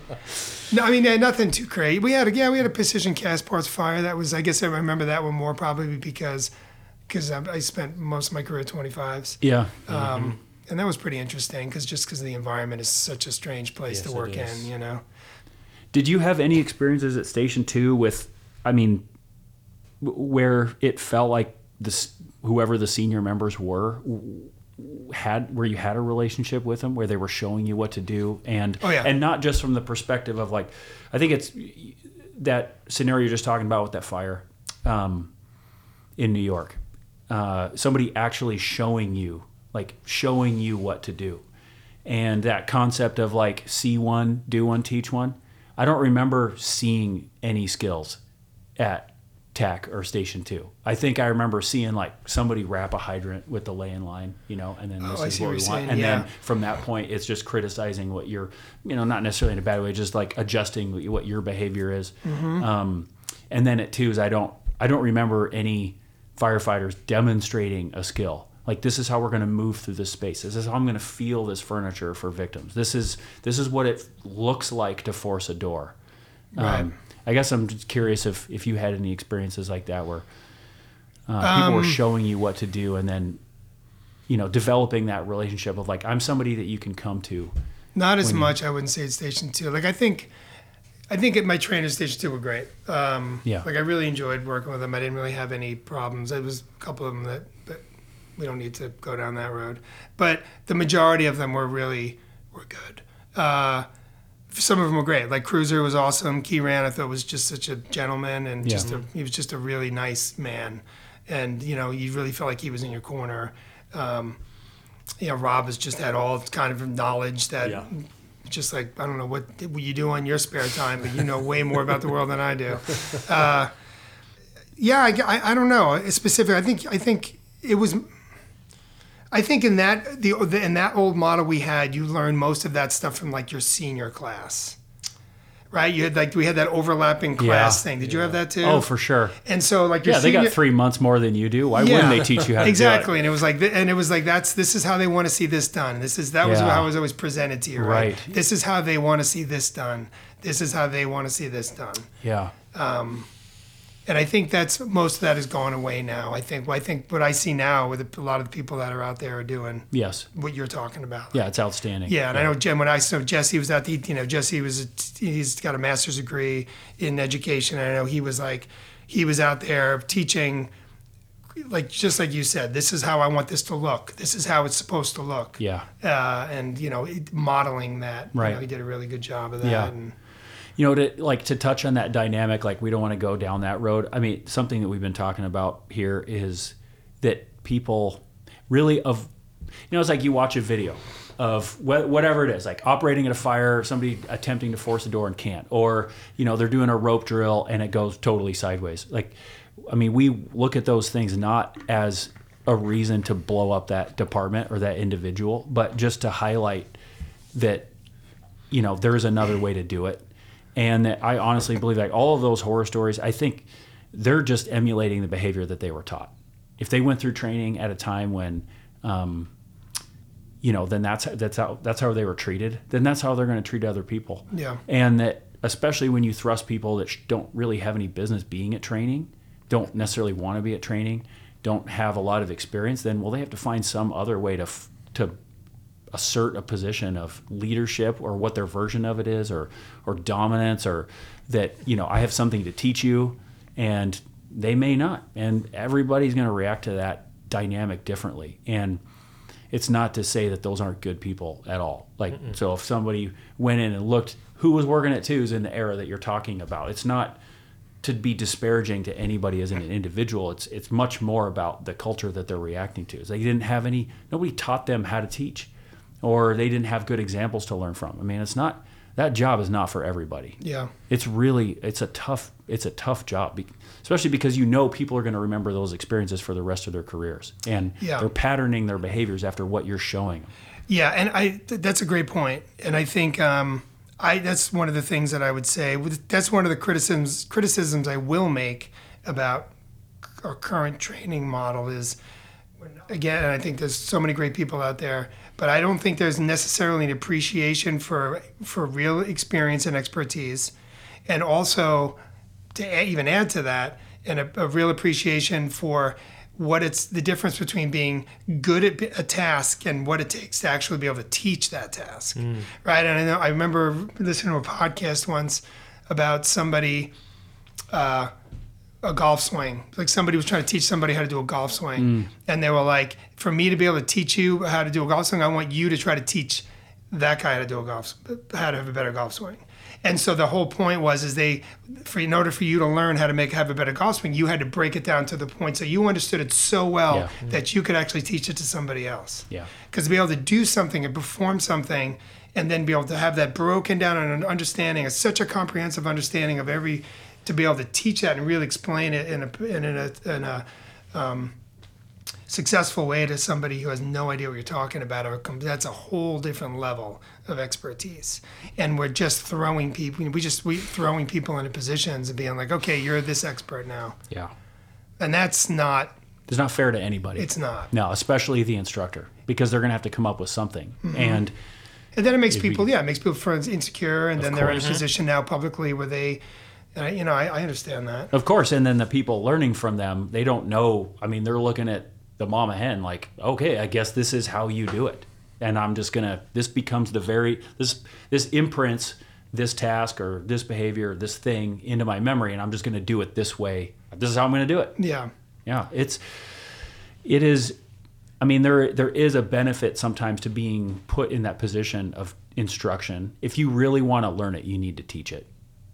No, I mean, yeah, nothing too crazy. We had a, yeah, we had a Precision Castparts fire. That was, I guess I remember that one more probably because because I, I spent most of my career at 25s. Yeah. Um, and that was pretty interesting because just because the environment is such a strange place Yes, to work in, you know? Did you have any experiences at Station Two with, I mean, where it felt like this, whoever the senior members were, had where you had a relationship with them, where they were showing you what to do, and Oh, yeah. and not just from the perspective of like, I think it's that scenario you're just talking about with that fire um, in New York. Uh, somebody actually showing you, like showing you what to do, and that concept of like see one, do one, teach one. I don't remember seeing any skills at TAC or Station Two. I think I remember seeing like somebody wrap a hydrant with the lay-in line, you know, and then this Oh, is what what we you're want. saying, And yeah. then from that point, it's just criticizing what you're, you know, not necessarily in a bad way, just like adjusting what your behavior is. Mm-hmm. Um, and then at twos, I don't, I don't remember any firefighters demonstrating a skill. Like this is how we're going to move through this space. This is how I'm going to feel this furniture for victims. This is this is what it looks like to force a door. Right. Um, I guess I'm just curious if if you had any experiences like that where uh, people Um, were showing you what to do and then you know developing that relationship of like I'm somebody that you can come to. Not as When you- much, I wouldn't say at Station Two. Like I think, I think at my trainers at Station Two were great. Um, Yeah. Like I really enjoyed working with them. I didn't really have any problems. There was a couple of them that, but we don't need to go down that road. But the majority of them were really were good. Uh, some of them were great. Like Cruiser was awesome. Keyran I thought was just such a gentleman and Yeah. just a, he was just a really nice man. And you know you really felt like he was in your corner. Um, you know, Rob has just had all kind of knowledge that Yeah. just like I don't know what, what you do on your spare time, but you know way more about the world than I do. Uh, yeah, I, I, I don't know. It's specific. I think I think it was. I think in that the, the in that old model we had, you learned most of that stuff from like your senior class, right? You had like we had that overlapping class Yeah. thing. Did you have that too? Oh, for sure. and so like your Yeah, they got three months more than you do. Why wouldn't they teach you how to *laughs* exactly do and it was like and it was like that's this is how they want to see this done this is that was how it was always presented to you right, Right. this is how they want to see this done this is how they want to see this done it? Yeah. Um, and i think that's most of that has gone away now i think i think what i see now with a lot of the people that are out there are doing Yes. what you're talking about Yeah, it's outstanding. yeah, and I know Jen. When I saw Jesse was at the, you know, Jesse was a, he's got a master's degree in education. I know he was like, he was out there teaching, like just like you said, this is how I want this to look. This is how it's supposed to look. Yeah. Uh, and you know, modeling that. You Right. know, he did a really good job of that. Yeah. And, you know to like to touch on that dynamic like we don't want to go down that road. I mean something that we've been talking about here is that people really of you know it's like you watch a video of wh- whatever it is like operating at a fire somebody attempting to force a door and can't or you know they're doing a rope drill and it goes totally sideways. Like i mean we look at those things not as a reason to blow up that department or that individual but just to highlight that you know there's another way to do it and that i honestly believe like all of those horror stories i think they're just emulating the behavior that they were taught if they went through training at a time when um, you know then that's that's how that's how they were treated then that's how they're going to treat other people Yeah. and that especially when you thrust people that sh- don't really have any business being at training don't necessarily want to be at training don't have a lot of experience, then well, they have to find some other way to f- to assert a position of leadership or what their version of it is, or or dominance, or that you know I have something to teach you, and they may not, and everybody's going to react to that dynamic differently, and it's not to say that those aren't good people at all. Like, Mm-mm. so if somebody went in and looked who was working at twos in the era that you're talking about, it's not to be disparaging to anybody as an individual. It's it's much more about the culture that they're reacting to. They didn't have any nobody taught them how to teach, or they didn't have good examples to learn from. I mean, it's not that job is not for everybody. Yeah, it's really it's a tough it's a tough job, especially because you know people are going to remember those experiences for the rest of their careers, and yeah. they're patterning their behaviors after what you're showing them. Yeah, and I that's a great point, and I think. Um, I that's one of the things that I would say. That's one of the criticisms criticisms I will make about our current training model is again, I think there's so many great people out there, but I don't think there's necessarily an appreciation for for real experience and expertise, and also to even add to that, and a, a real appreciation for what it's the difference between being good at a task and what it takes to actually be able to teach that task mm. right and i know i remember listening to a podcast once about somebody uh, a golf swing like somebody was trying to teach somebody how to do a golf swing mm. and they were like for me to be able to teach you how to do a golf swing i want you to try to teach that guy how to do a golf how to have a better golf swing and so the whole point was is they for in order for you to learn how to make have a better golf swing, you had to break it down to the point so you understood it so well yeah. that you could actually teach it to somebody else. Yeah. Because to be able to do something and perform something and then be able to have that broken down and an understanding, such a comprehensive understanding of every to be able to teach that and really explain it in a in a, in a um, successful way to somebody who has no idea what you're talking about or that's a whole different level of expertise. And we're just throwing people we just we throwing people into positions and being like okay you're this expert now. Yeah. And that's not it's not fair to anybody. It's not. No especially the instructor because they're going to have to come up with something. Mm-hmm. and and then it makes people yeah it makes people feel insecure and then course. they're in a position now publicly where they and I, you know, I, I, understand that. Of course, and then the people learning from them, they don't know. I mean, they're looking at the mama hen like okay i guess this is how you do it. And i'm just gonna this becomes the very this this imprints this task or this behavior this thing into my memory and i'm just gonna do it this way. This is how i'm gonna do it. Yeah. Yeah it's it is i mean there there is a benefit sometimes to being put in that position of instruction. If you really want to learn it you need to teach it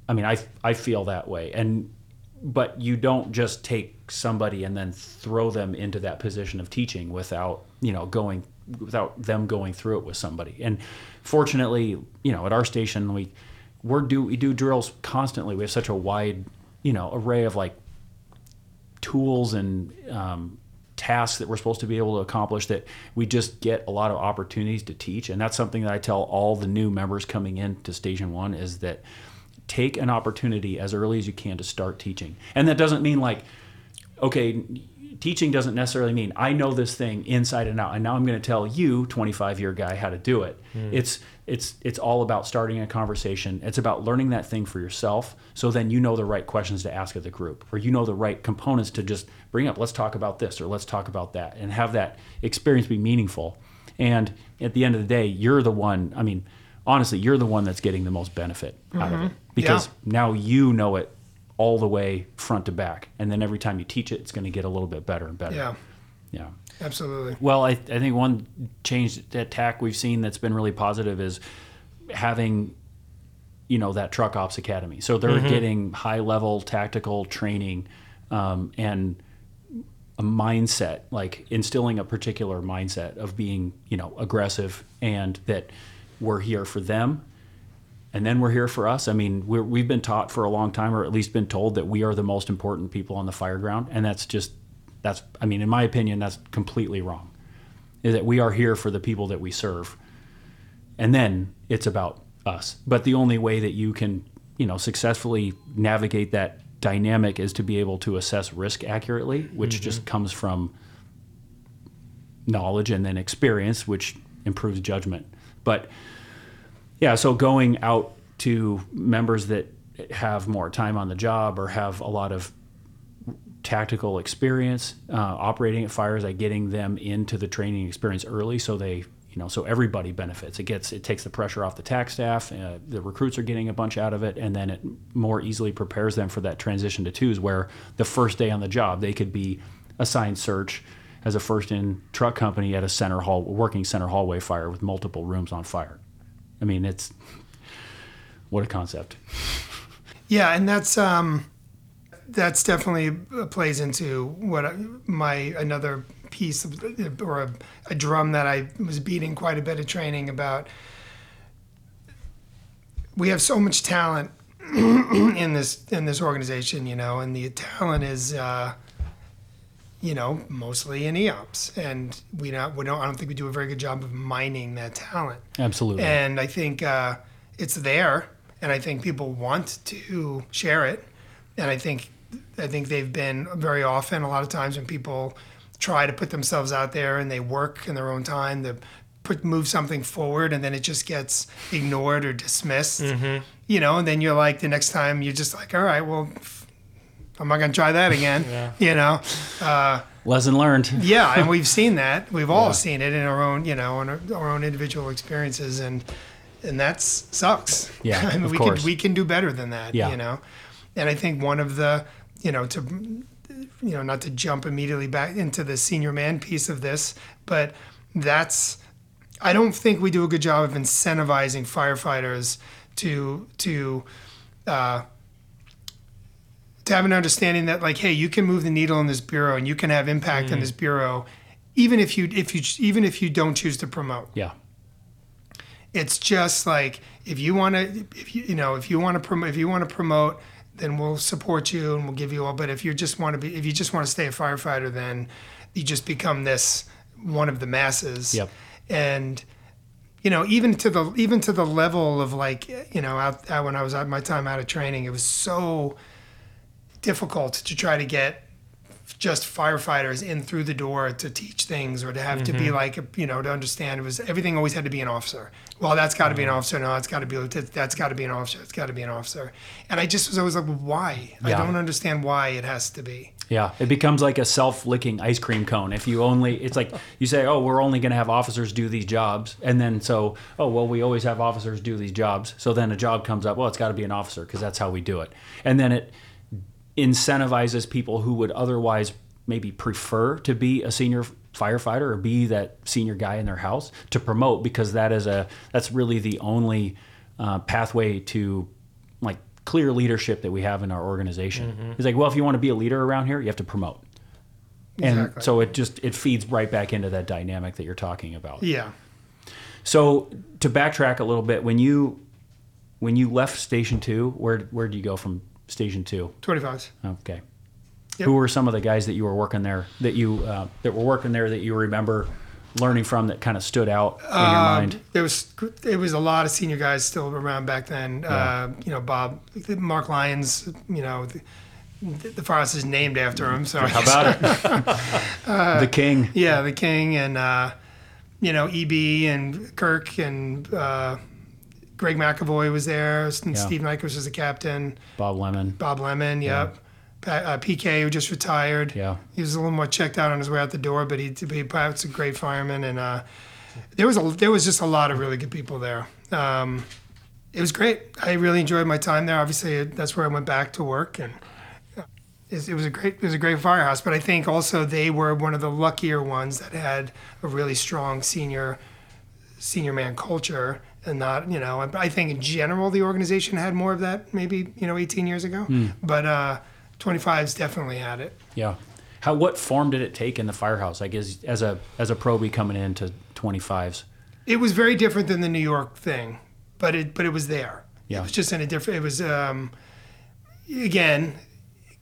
i mean i i feel that way. And but you don't just take somebody and then throw them into that position of teaching without you know going without them going through it with somebody. And fortunately you know at our station we we're do we do drills constantly. We have such a wide you know array of like tools and um, tasks that we're supposed to be able to accomplish that we just get a lot of opportunities to teach. And that's something that i tell all the new members coming into station one is that take an opportunity as early as you can to start teaching. And that doesn't mean like, okay, teaching doesn't necessarily mean I know this thing inside and out, and now I'm going to tell you, 25 year guy, how to do it. Mm. It's it's it's all about starting a conversation. It's about learning that thing for yourself, so then you know the right questions to ask of the group, or you know the right components to just bring up. Let's talk about this, or let's talk about that, and have that experience be meaningful. And at the end of the day, you're the one. I mean, honestly, you're the one that's getting the most benefit mm-hmm. out of it mm-hmm. Because yeah. now you know it all the way front to back, and then every time you teach it, it's going to get a little bit better and better. Yeah. Yeah. Absolutely. Well, I, I think one change that TAC we've seen that's been really positive is having you know that truck ops academy so they're mm-hmm. getting high level tactical training um, and a mindset like instilling a particular mindset of being you know aggressive and that we're here for them and then we're here for us. I mean, we have been taught for a long time, or at least been told that we are the most important people on the fire ground, and that's just that's. I mean, in my opinion, that's completely wrong. Is that we are here for the people that we serve, and then it's about us. But the only way that you can, you know, successfully navigate that dynamic is to be able to assess risk accurately, which mm-hmm. just comes from knowledge and then experience, which improves judgment. But yeah, so going out to members that have more time on the job or have a lot of tactical experience uh, operating at fires, at getting them into the training experience early, so they you know so everybody benefits. It gets it takes the pressure off the TAC staff. Uh, the recruits are getting a bunch out of it, and then it more easily prepares them for that transition to twos, where the first day on the job they could be assigned search as a first in truck company at a center hall working center hallway fire with multiple rooms on fire. I mean, it's what a concept. Yeah, and that's um, that's definitely plays into what my another piece of or a, a drum that I was beating quite a bit of training about. We have so much talent *clears throat* in this in this organization, you know, and the talent is. Uh, you know, mostly in EOPS, and we not we don't I don't think we do a very good job of mining that talent. Absolutely. And I think uh, it's there, and I think people want to share it, and I think I think they've been very often a lot of times when people try to put themselves out there and they work in their own time to put move something forward, and then it just gets ignored or dismissed. You know, and then you're like the next time you're just like, all right, well. I'm not going to try that again. *laughs* Yeah. You know, uh, Lesson learned. *laughs* yeah, and we've seen that. We've all Yeah. seen it in our own, you know, in our, our own individual experiences, and and that sucks. Yeah, *laughs* I mean, of we course. can we can do better than that. Yeah. you know, and I think one of the, you know, to, you know, not to jump immediately back into the senior man piece of this, but that's, I don't think we do a good job of incentivizing firefighters to to. Uh, to have an understanding that like hey you can move the needle in this bureau and you can have impact in mm. this bureau even if you if you even if you don't choose to promote Yeah. it's just like if you want to if you you know if you want to promote if you want to promote then we'll support you and we'll give you all but if you just want to be if you just want to stay a firefighter then you just become this one of the masses Yep. and you know even to the even to the level of like you know out, out when i was at my time out of training it was so difficult to try to get just firefighters in through the door to teach things or to have to be mm-hmm. like you know to understand. It was everything always had to be an officer. Well that's got to be an mm-hmm. officer. No it's got to be that's got to be an officer. It's got to be an officer. And i just was always like well, why? I don't understand why it has to be. Yeah, it becomes like a self-licking ice cream cone. If you only, it's like you say, "Oh, we're only going to have officers do these jobs," and then so, "Oh, well, we always have officers do these jobs." So then a job comes up. Well, it's got to be an officer because that's how we do it, and then it incentivizes people who would otherwise maybe prefer to be a senior firefighter or be that senior guy in their house to promote because that is a that's really the only uh, pathway to like clear leadership that we have in our organization. It's like, well, if you want to be a leader around here, you have to promote. And Exactly. so it just it feeds right back into that dynamic that you're talking about. yeah So to backtrack a little bit, when you when you left Station Two, where where did you go from Station Two? 25 Okay. Yep. Who were some of the guys that you were working there that you uh, that were working there that you remember learning from that kind of stood out in your mind? there was it was a lot of senior guys still around back then. Uh, you know, Bob, Mark Lyons. You know, the, the firehouse is named after him. So How about it? *laughs* *laughs* the King. yeah, the King and uh, you know EB and Kirk and uh, Greg McAvoy was there. and Yeah. Steve Nyquist was the captain. Bob Lemon. Bob Lemon, yep. Pa- uh, PK who just retired. Yeah. He was a little more checked out on his way out the door, but he, he was a great fireman, and uh, there was a there was just a lot of really good people there. Um, it was great. I really enjoyed my time there. Obviously, that's where I went back to work, and uh, it, it was a great it was a great firehouse. But I think also they were one of the luckier ones that had a really strong senior senior man culture. And not, you know, I I think in general the organization had more of that maybe, you know, 18 years ago. But uh, 25's definitely had it. Yeah. How what form did it take in the firehouse? I guess as a as a probie coming into 25s. It was very different than the New York thing, but it but it was there. Yeah. It was just in a different. It was um, again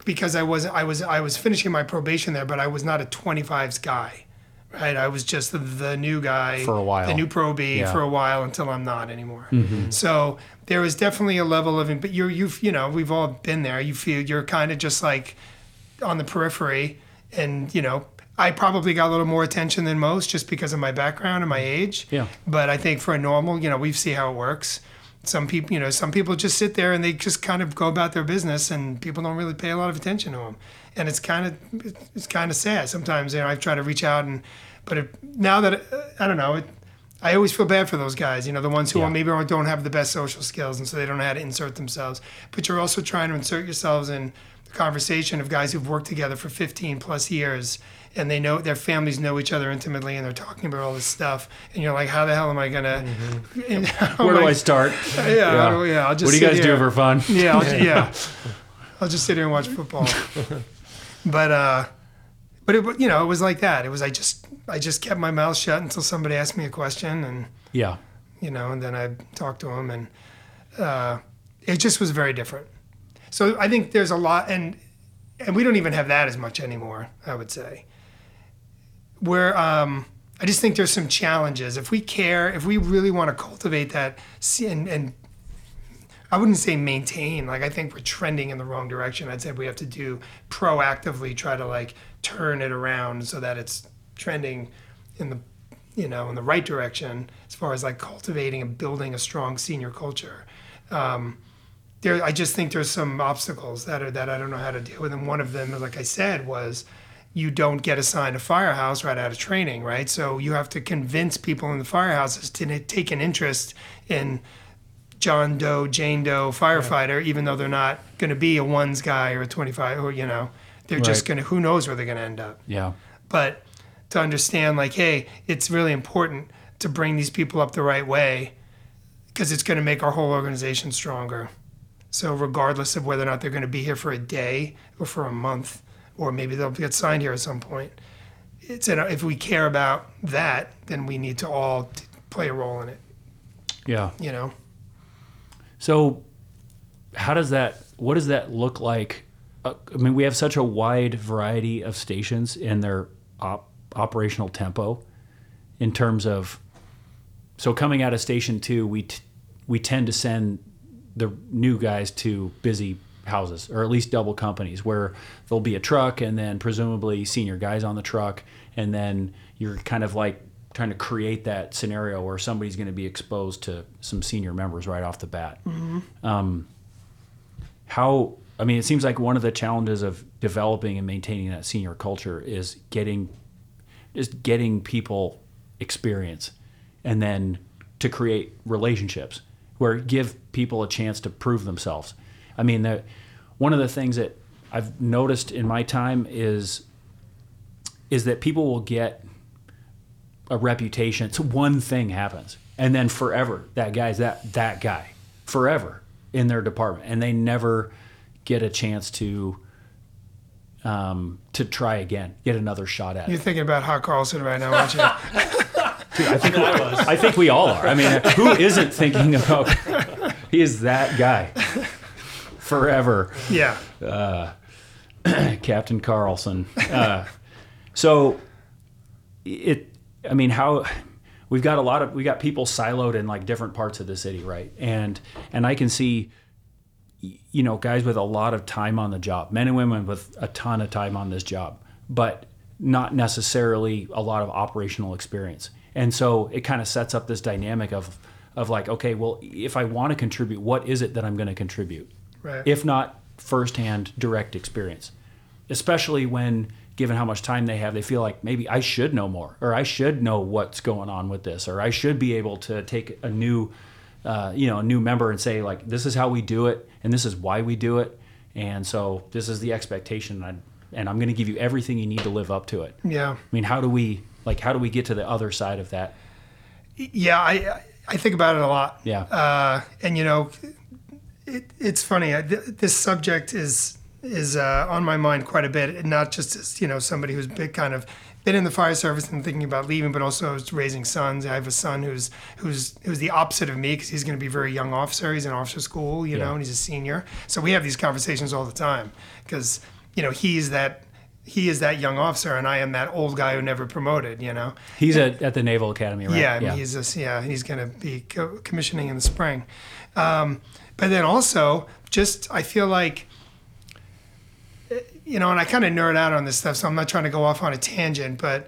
because I was I was I was finishing my probation there, but I was not a 25s guy, right? I was just the, the new guy For a while. the new probie Yeah. Mm-hmm. for a while until I'm not anymore. So there was definitely a level of, but you're you you know we've all been there. You feel you're kind of just like on the periphery, and you know. I probably got a little more attention than most just because of my background and my age. Yeah. But I think for a normal, you know, we see how it works. some people, you know, some people just sit there and they just kind of go about their business, and people don't really pay a lot of attention to them, and it's kind of it's kind of sad. Sometimes, you know, I try to reach out and, but it, now that I don't know, it, I always feel bad for those guys. You know, the ones who Yeah. maybe don't have the best social skills, and so they don't know how to insert themselves. But you're also trying to insert yourselves in the conversation of guys who've worked together for 15 plus years, and they know their families know each other intimately, and they're talking about all this stuff. And you're like, how the hell am I gonna? Mm-hmm. *laughs* Where do I start? *laughs* Yeah, yeah. Yeah, I'll just. What do you guys do for fun? Yeah, I'll, *laughs* yeah. I'll just sit here and watch football. But uh, but it, you know, it was like that. It was I just I just kept my mouth shut until somebody asked me a question, and Yeah. you know, and then I talked to him, and uh, it just was very different. So I think there's a lot, and and we don't even have that as much anymore. I would say. Where um, I just think there's some challenges. If we care, if we really want to cultivate that, and, and I wouldn't say maintain. Like I think we're trending in the wrong direction. I'd say we have to do proactively try to like turn it around so that it's trending in the you know in the right direction as far as like cultivating and building a strong senior culture. Um, there, I just think there's some obstacles that are that I don't know how to deal with, and one of them, like I said, was you don't get assigned a firehouse right out of training, right? So you have to convince people in the firehouses to take an interest in John Doe, Jane Doe firefighter, even though they're not going to be a ones guy or a 25, or, you know, they're just going to, who knows where they're going to end up. Yeah. But to understand, like, hey, it's really important to bring these people up the right way because it's going to make our whole organization stronger. So, regardless of whether or not they're going to be here for a day or for a month, or maybe they'll get signed here at some point, it's an, if we care about that, then we need to all t- play a role in it, Yeah. you know? So, how does that? What does that look like? Uh, I mean, we have such a wide variety of stations in their op- operational tempo, in terms of. So coming out of station two, we t- we tend to send the new guys to busy houses or at least double companies where there'll be a truck and then presumably senior guys on the truck and then you're kind of like trying to create that scenario where somebody's going to be exposed to some senior members right off the bat. Um, how i mean it seems like one of the challenges of developing and maintaining that senior culture is getting just getting people experience and then to create relationships where give people a chance to prove themselves. I mean the, one of the things that i've noticed in my time is is that people will get a reputation so one thing happens and then forever that guy's that that guy forever in their department and they never get a chance to um, to try again get another shot at it You're thinking about Hawk Carlson right now, aren't you? *laughs* I think I was. I think we all are. I mean, who isn't thinking about? He is that guy forever, yeah. *clears throat* Captain Carlson. Uh, so it. I mean, how we've got a lot of we got people siloed in like different parts of the city, right? And and I can see, you know, guys with a lot of time on the job, men and women with a ton of time on this job, but not necessarily a lot of operational experience. And so it kind of sets up this dynamic of of like, okay, well, if I want to contribute, what is it that I'm going to contribute? Right. If not firsthand direct experience, especially when given how much time they have, they feel like maybe I should know more, or I should know what's going on with this, or I should be able to take a new, uh, you know, a new member and say like, this is how we do it, and this is why we do it, and so this is the expectation, and, and I'm going to give you everything you need to live up to it. Yeah. I mean, how do we like? How do we get to the other side of that? Yeah, I I think about it a lot. Yeah. Uh, and you know, it, it's funny. I, th- this subject is is uh, on my mind quite a bit, and not just as you know somebody who's been kind of been in the fire service and thinking about leaving, but also is raising sons. I have a son who's who's who's the opposite of me because he's going to be a very young officer. He's in officer school, you Yeah. know, and he's a senior. So we have these conversations all the time because you know he's that. He is that young officer, and I am that old guy who never promoted. You know, He's at, at the Naval Academy, right? yeah, I mean, he's just, yeah, he's going to be co- commissioning in the spring. Um, but then also, just I feel like, you know, and I kind of nerd out on this stuff, so I'm not trying to go off on a tangent, but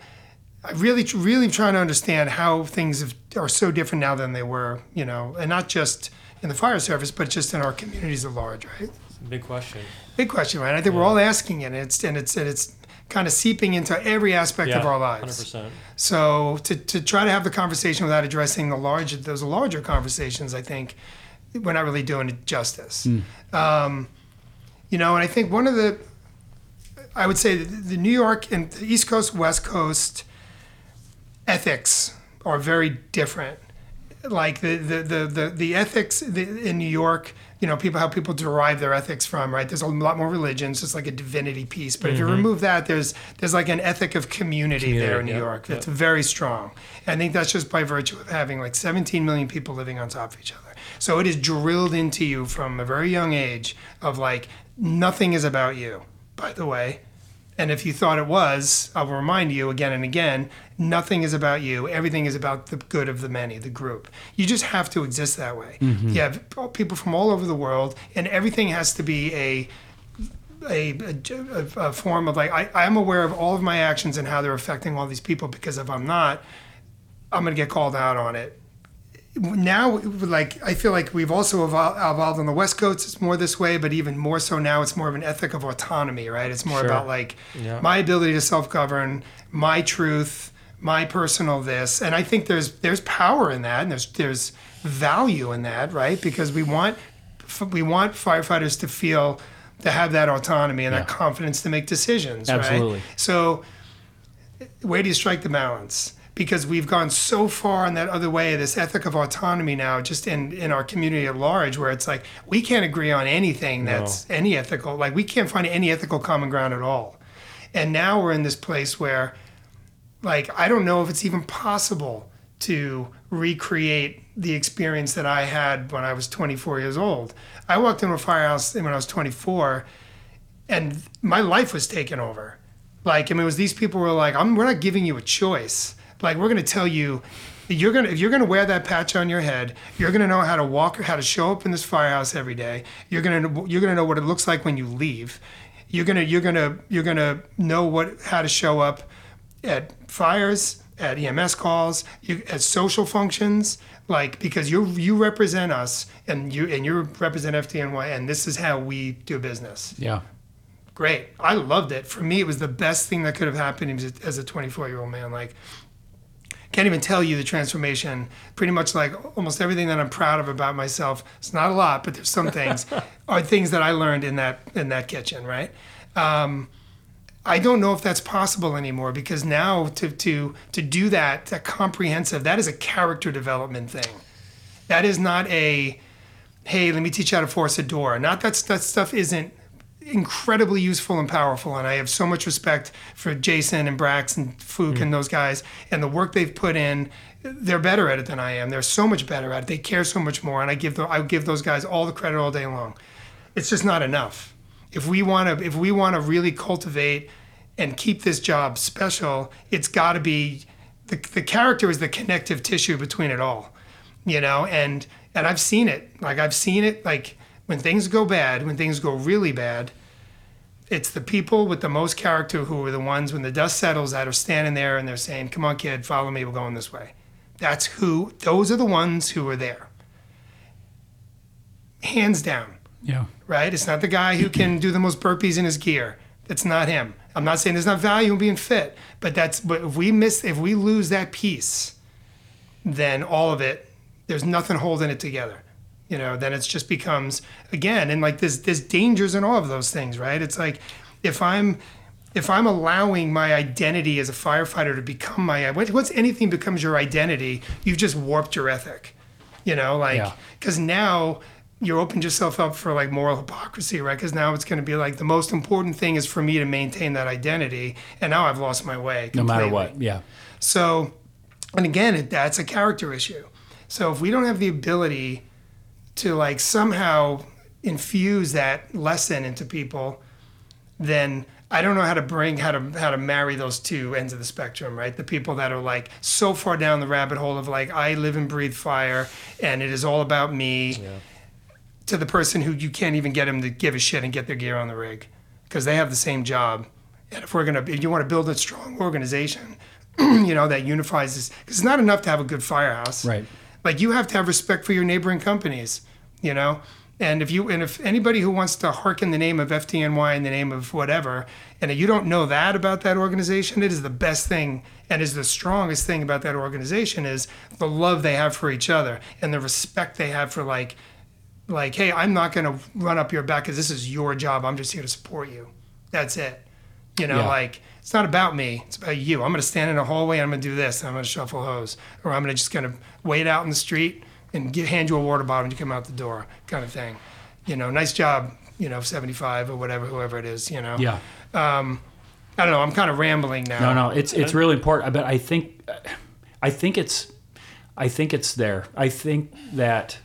I really, really trying to understand how things have, are so different now than they were, you know, and not just in the fire service, but just in our communities at large, right? Big question. Big question, right? I think we're all asking it, and it's and it's and it's kind of seeping into every aspect of our lives. Hundred percent. So to, to try to have the conversation without addressing the large those larger conversations, I think we're not really doing it justice. Um, you know, and I think one of the I would say the, New York and the East Coast, West Coast ethics are very different. Like the the the the, the ethics in New York, you know, people how people derive their ethics from, right? There's a lot more religions, it's like a divinity piece. But if you mm-hmm. remove that, there's there's like an ethic of community, there in New yeah, York that's yeah. very strong. And I think that's just by virtue of having like 17 million people living on top of each other. So it is drilled into you from a very young age of like nothing is about you. By the way, and if you thought it was, I'll remind you again and again nothing is about you. Everything is about the good of the many, the group. You just have to exist that way. Mm-hmm. You have people from all over the world, and everything has to be a. A, a, a form of like I, I'm aware of all of my actions and how they're affecting all these people because if I'm not, I'm gonna get called out on it. Now, like I feel like we've also evol- evolved on the West Coast. It's more this way, but even more so now, it's more of an ethic of autonomy, right? It's more Sure. about like Yeah. my ability to self-govern, my truth, my personal this, and I think there's there's power in that, and there's there's value in that, right? Because we want we want firefighters to feel to have that autonomy and that confidence to make decisions, Absolutely. right? So where do you strike the balance? Because we've gone so far in that other way, this ethic of autonomy now, just in, in our community at large, where it's like we can't agree on anything that's any ethical, like we can't find any ethical common ground at all. And now we're in this place where, like, I don't know if it's even possible to recreate the experience that I had when I was 24 years old. I walked into a firehouse when I was 24 and my life was taken over. Like, I mean, it was these people were like, I'm, we're not giving you a choice. Like, we're going to tell you, you're going to, if you're going to wear that patch on your head, you're going to know how to walk, how to show up in this firehouse every day. You're going to, you're going to know what it looks like when you leave. You're going to, you're going to, you're going to know what, how to show up at fires, at EMS calls, you, at social functions, like because you you represent us and you and you represent FDNY, and this is how we do business Yeah. great. I loved it. For me, it was the best thing that could have happened as a- as a 24 year old man. Like, can't even tell you the transformation. Pretty much like almost everything that I'm proud of about myself. It's not a lot, but there's some *laughs* things are things that I learned in that in that kitchen. Right. Um, I don't know if that's possible anymore because now to to to do that, that comprehensive, that is a character development thing. That is not a hey, let me teach you how to force a door. Not that that stuff isn't incredibly useful and powerful. And I have so much respect for Jason and Brax and Fook and mm. those guys and the work they've put in. They're better at it than I am. They're so much better at it. They care so much more, and I give the, I give those guys all the credit all day long. It's just not enough. If we want to if we want to really cultivate and keep this job special, it's got to be the, the character is the connective tissue between it all you know and and i've seen it like i've seen it like when things go bad when things go really bad it's the people with the most character who are the ones when the dust settles that are standing there and they're saying come on kid follow me we're going this way that's who those are the ones who are there hands down Yeah. right? It's not the guy who can do the most burpees in his gear. That's not him. I'm not saying there's not value in being fit, but that's but if we miss if we lose that piece, then all of it, there's nothing holding it together. You know, then it just becomes again, and like there's there's dangers in all of those things, right? It's like if I'm if I'm allowing my identity as a firefighter to become my once anything becomes your identity, you've just warped your ethic. You know, like Yeah. because now you opened yourself up for like moral hypocrisy, right? Because now it's going to be like the most important thing is for me to maintain that identity, and now I've lost my way. No matter what. Yeah. So, and again, it, that's a character issue. So if we don't have the ability to like somehow infuse that lesson into people, then I don't know how to bring how to how to marry those two ends of the spectrum, right? The people that are like so far down the rabbit hole of like I live and breathe fire and it is all about me, to the person who you can't even get them to give a shit and get their gear on the rig because they have the same job. And if we're gonna, if you want to build a strong organization, *clears throat* you know that unifies this, because it's not enough to have a good firehouse. Right. Like you have to have respect for your neighboring companies. You know. And if you and if anybody who wants to hearken the name of FDNY in the name of whatever, and you don't know that about that organization, it is the best thing and is the strongest thing about that organization is the love they have for each other and the respect they have for like like hey i'm not going to run up your back because this is your job. I'm just here to support you. That's it. You know Yeah. like it's not about me. It's about you. I'm going to stand in a hallway and i'm going to do this. I'm going to shuffle hose or i'm going to just going to wait out in the street and get, hand you a water bottle when you come out the door kind of thing you know nice job you know 75 or whatever whoever it is you know Yeah. i don't know i'm kind of rambling now No, no, it's it's really important. But I think, I think it's, I think it's there. I think that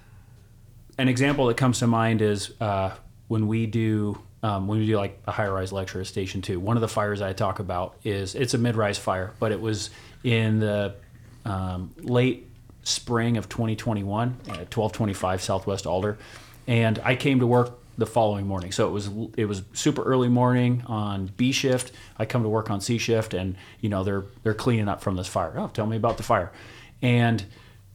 an example that comes to mind is uh, when we do um, when we do like a high rise lecture at Station Two. One of the fires I talk about is it's a mid rise fire, but it was in the um, late spring of 2021 at 1225 Southwest Alder, and I came to work the following morning. So it was it was super early morning on B shift. I come to work on C shift, and you know they're they're cleaning up from this fire. Oh, tell me about the fire, and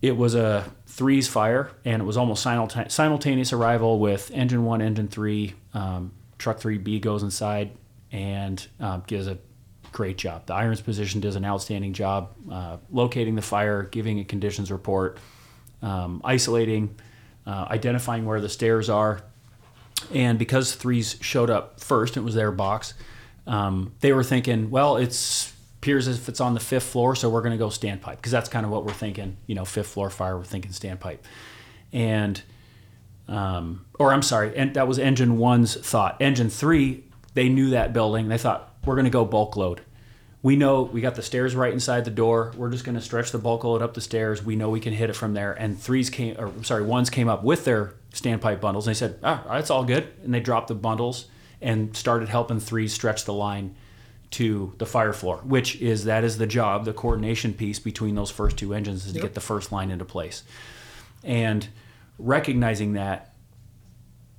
it was a threes fire, and it was almost simulta- simultaneous arrival with engine one, engine three. Um, truck three B goes inside and um, gives a great job. The irons position does an outstanding job uh, locating the fire, giving a conditions report, um, isolating, uh, identifying where the stairs are. And because threes showed up first, it was their box. Um, they were thinking, well, it's appears as if it's on the fifth floor, so we're going to go standpipe because that's kind of what we're thinking. You know, fifth floor fire, we're thinking standpipe, and um, or I'm sorry, and that was engine one's thought. Engine three, they knew that building. They thought we're going to go bulk load. We know we got the stairs right inside the door. We're just going to stretch the bulk load up the stairs. We know we can hit it from there. And threes came, or sorry, ones came up with their standpipe bundles. And they said, ah, that's all good. And they dropped the bundles and started helping threes stretch the line to the fire floor, which is that is the job, the coordination piece between those first two engines is to get the first line into place. And recognizing that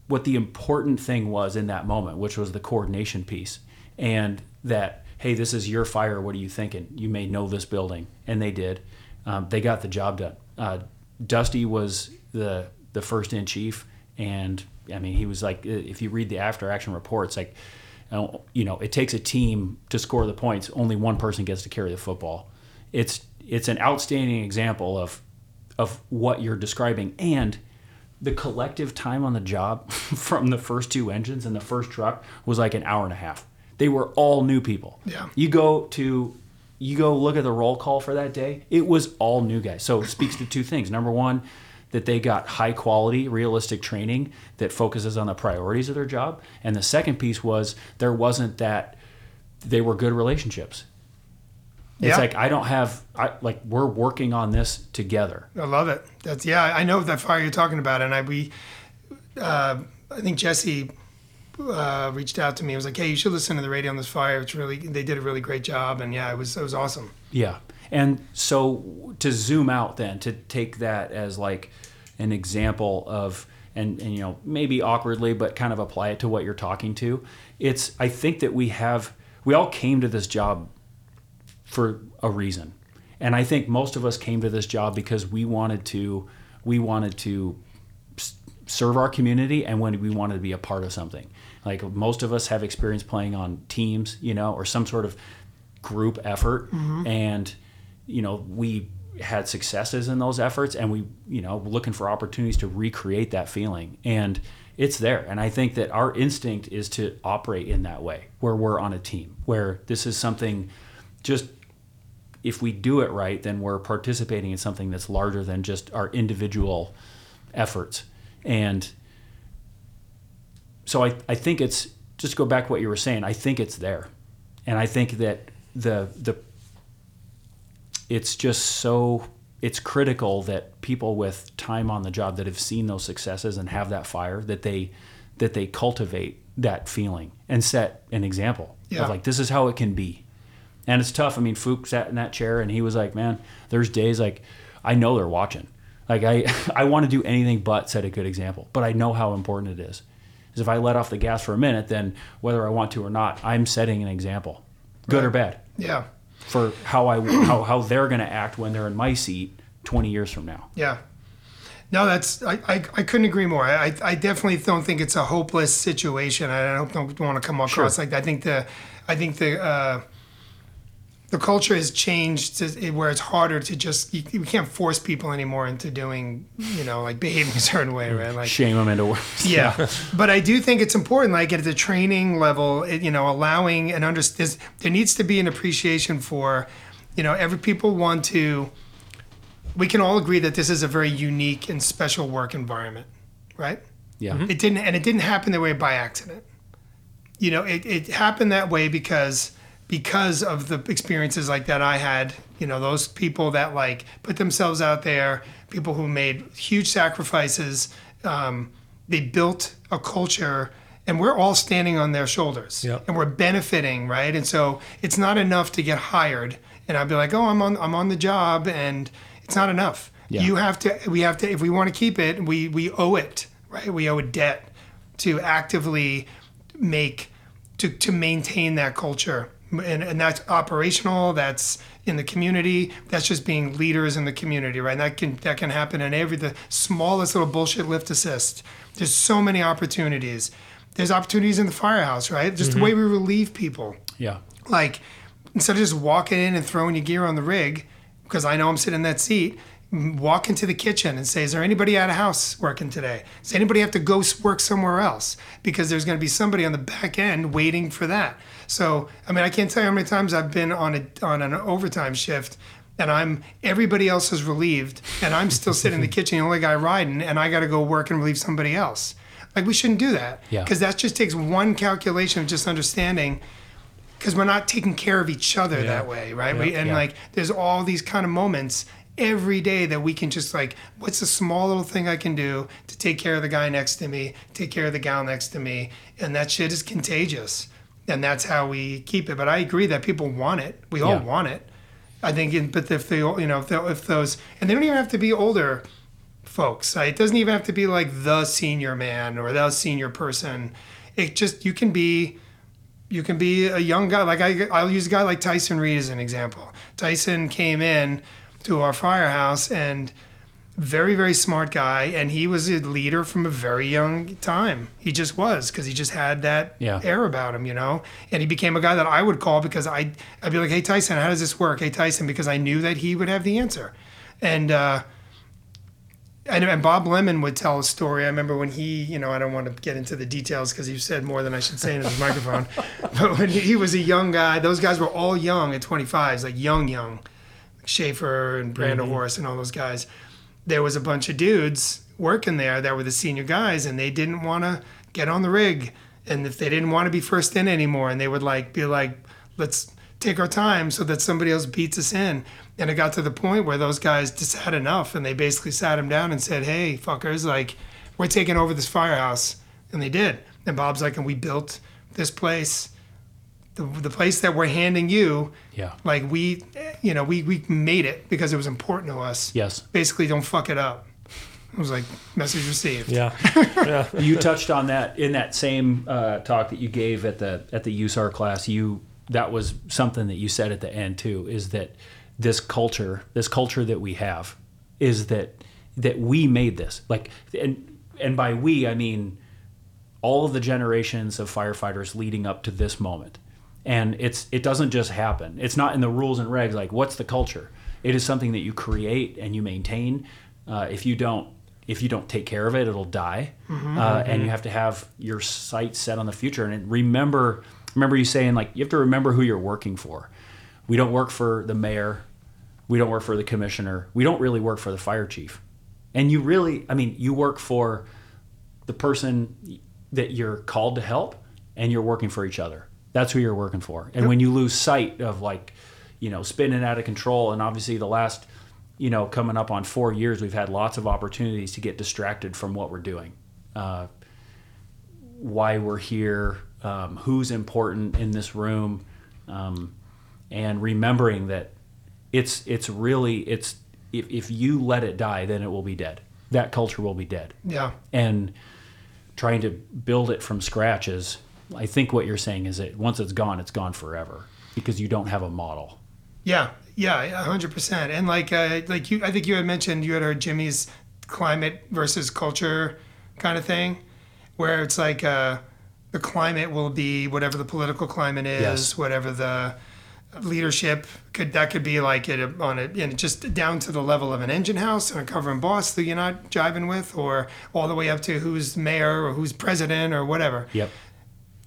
what the important thing was in that moment, which was the coordination piece, and that hey, this is your fire. What are you thinking? You may know this building, and they did. Um, they got the job done. Uh, Dusty was the the first in chief, and I mean he was like, if you read the after action reports, like uh, you know, it takes a team to score the points. Only one person gets to carry the football. It's it's an outstanding example of of what you're describing and the collective time on the job *laughs* from the first two engines and the first truck was like an hour and a half. They were all new people. Yeah. You go to you go look at the roll call for that day. It was all new guys. So it speaks to two things. Number one, that they got high quality, realistic training that focuses on the priorities of their job. And the second piece was there wasn't that they were good relationships. It's Yeah. like I don't have I like we're working on this together. I love it. That's yeah. I know that fire you're talking about, and I we, uh, I think Jesse uh, reached out to me. He was like, "Hey, you should listen to the radio on this fire. It's really they did a really great job, and yeah, it was it was awesome." Yeah. And so to zoom out then, to take that as like an example of and, and you know, maybe awkwardly, but kind of apply it to what you're talking to. It's I think that we have we all came to this job for a reason. And I think most of us came to this job because we wanted to we wanted to serve our community and when we wanted to be a part of something. Like most of us have experience playing on teams, you know, or some sort of group effort mm-hmm. and you know, we had successes in those efforts and we, you know, looking for opportunities to recreate that feeling. And it's there. And I think that our instinct is to operate in that way, where we're on a team, where this is something just if we do it right, then we're participating in something that's larger than just our individual efforts. And so I, I think it's just go back to what you were saying. I think it's there. And I think that the the it's just so it's critical that people with time on the job that have seen those successes and have that fire that they that they cultivate that feeling and set an example Yeah. of like this is how it can be and it's tough i mean Fook sat in that chair and he was like man there's days like i know they're watching like i *laughs* i want to do anything but set a good example but i know how important it is is if i let off the gas for a minute then whether i want to or not i'm setting an example good or bad Yeah, for how I how, how they're going to act when they're in my seat 20 years from now. yeah. No, that's I, I, I couldn't agree more. I, I definitely don't think it's a hopeless situation. I don't, don't want to come across Sure. like that. I think the I think the uh, the culture has changed to where it's harder to just you, you can't force people anymore into doing you know like behaving a certain way, right? Like Shame them into work. yeah, but I do think it's important, like at the training level, it, you know, allowing and under there needs to be an appreciation for, you know, every people want to. We can all agree that this is a very unique and special work environment, right? Yeah. It didn't, and it didn't happen that way by accident. You know, it, it happened that way because because of the experiences like that I had. You know, those people that like put themselves out there, people who made huge sacrifices. Um, they built a culture, and we're all standing on their shoulders, Yep. and we're benefiting, right? And so it's not enough to get hired, and I'd be like, oh, I'm on, I'm on the job, and it's not enough. Yeah. You have to, we have to, if we want to keep it, we we owe it, right? We owe a debt to actively make to, to maintain that culture and, and that's operational that's in the community that's just being leaders in the community right? And that can that can happen in every the smallest little bullshit lift assist. There's so many opportunities. There's opportunities in the firehouse right? Just the mm-hmm. way we relieve people. Yeah. like instead of just walking in and throwing your gear on the rig because i know i'm sitting in that seat walk into the kitchen and say is there anybody out of house working today does anybody have to go work somewhere else because there's going to be somebody on the back end waiting for that so i mean i can't tell you how many times i've been on a on an overtime shift and I'm everybody else is relieved, and I'm still sitting in the *laughs* kitchen, the only guy riding, and I got to go work and relieve somebody else. Like we shouldn't do that, Yeah. because that just takes one calculation of just understanding because we're not taking care of each other Yeah. that way, right? We, and Yeah. like, there's all these kind of moments every day that we can just like, what's a small little thing I can do to take care of the guy next to me, take care of the gal next to me, and that shit is contagious, and that's how we keep it. But I agree that people want it. We all Yeah. want it. I think, in, but if they, you know, if, they, if those, and they don't even have to be older folks. It doesn't even have to be like the senior man or the senior person. It just you can be you can be a young guy. Like I, I'll use a guy like Tyson Reed as an example. Tyson came in to our firehouse and very, very smart guy, and he was a leader from a very young time. He just was because he just had that Yeah. air about him, you know. And he became a guy that I would call because I, I'd be like, "Hey Tyson, how does this work?" Hey Tyson, because I knew that he would have the answer, and. uh and, and Bob Lemon would tell a story. I remember when he, you know, I don't want to get into the details because he said more than I should say in his microphone. *laughs* But when he was a young guy, those guys were all young at 25s, like young, young. Schaefer and Brandon mm-hmm. Horst and all those guys. There was a bunch of dudes working there that were the senior guys, and they didn't want to get on the rig. And if they didn't want to be first in anymore, and they would like be like, let's take our time so that somebody else beats us in. And it got to the point where those guys just had enough, and they basically sat him down and said, "Hey, fuckers, like, we're taking over this firehouse," and they did. And Bob's like, "And we built this place." The, the place that we're handing you Yeah. like we you know we we made it because it was important to us Yes. basically don't fuck it up i was like message received Yeah. *laughs* yeah. you touched on that in that same uh, talk that you gave at the at the USAR class. You that was something that you said at the end too. Is that this culture, this culture that we have, is that that we made this like and and by we I mean all of the generations of firefighters leading up to this moment. And it's it doesn't just happen. It's not in the rules and regs like what's the culture. It is something that you create and you maintain. Uh, if you don't if you don't take care of it, it'll die. Uh, and you have to have your sights set on the future. And remember remember you saying like you have to remember who you're working for. We don't work for the mayor. We don't work for the commissioner. We don't really work for the fire chief. And you really, I mean, you work for the person that you're called to help and you're working for each other. That's who you're working for. And when you lose sight of like, you know, spinning out of control, and obviously the last, you know, coming up on four years, we've had lots of opportunities to get distracted from what we're doing, uh, why we're here, um, who's important in this room, um, and remembering that it's it's really it's if, if you let it die, then it will be dead. That culture will be dead yeah and trying to build it from scratch is i think what you're saying is that once it's gone it's gone forever because you don't have a model yeah yeah a hundred percent and like uh, like you i think you had mentioned you had heard jimmy's climate versus culture kind of thing, where it's like uh, the climate will be whatever the political climate is, Yes. whatever the leadership could that could be like it on it and just down to the level of an engine house and a covering boss that you're not jiving with or all the way up to who's mayor or who's president or whatever Yep.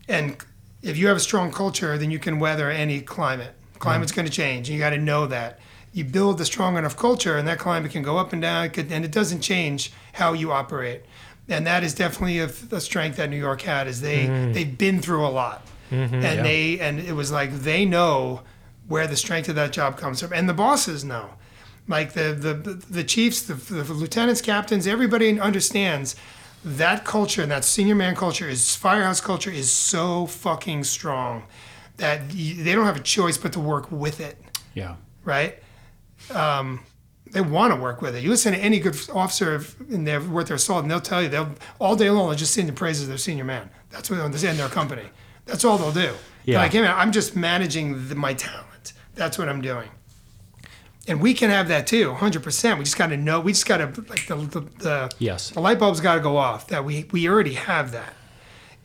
And if you have a strong culture then you can weather any climate. Climate's mm. going to change you got to know that. You build a strong enough culture and that climate can go up and down it could, and it doesn't change how you operate. And that is definitely a, a strength that new york had is they mm-hmm. they've been through a lot. Mm-hmm, and they and it was like they know where the strength of that job comes from and the bosses know. Like the the the chiefs the, the lieutenants captains everybody understands that culture and that senior man culture is firehouse culture is so fucking strong that y they don't have a choice but to work with it. Yeah. right? Um, they want to work with it. You listen to any good officer in their worth their salt and they'll tell you they'll all day long they'll just sing the praises of their senior man. That's what they'll in their company. That's all they'll do. Yeah. like hey man, i'm just managing the, my talent. That's what i'm doing and we can have that too 100% we just got to know we just got to like the, the, the Yes. the light bulb's got to go off that we we already have that.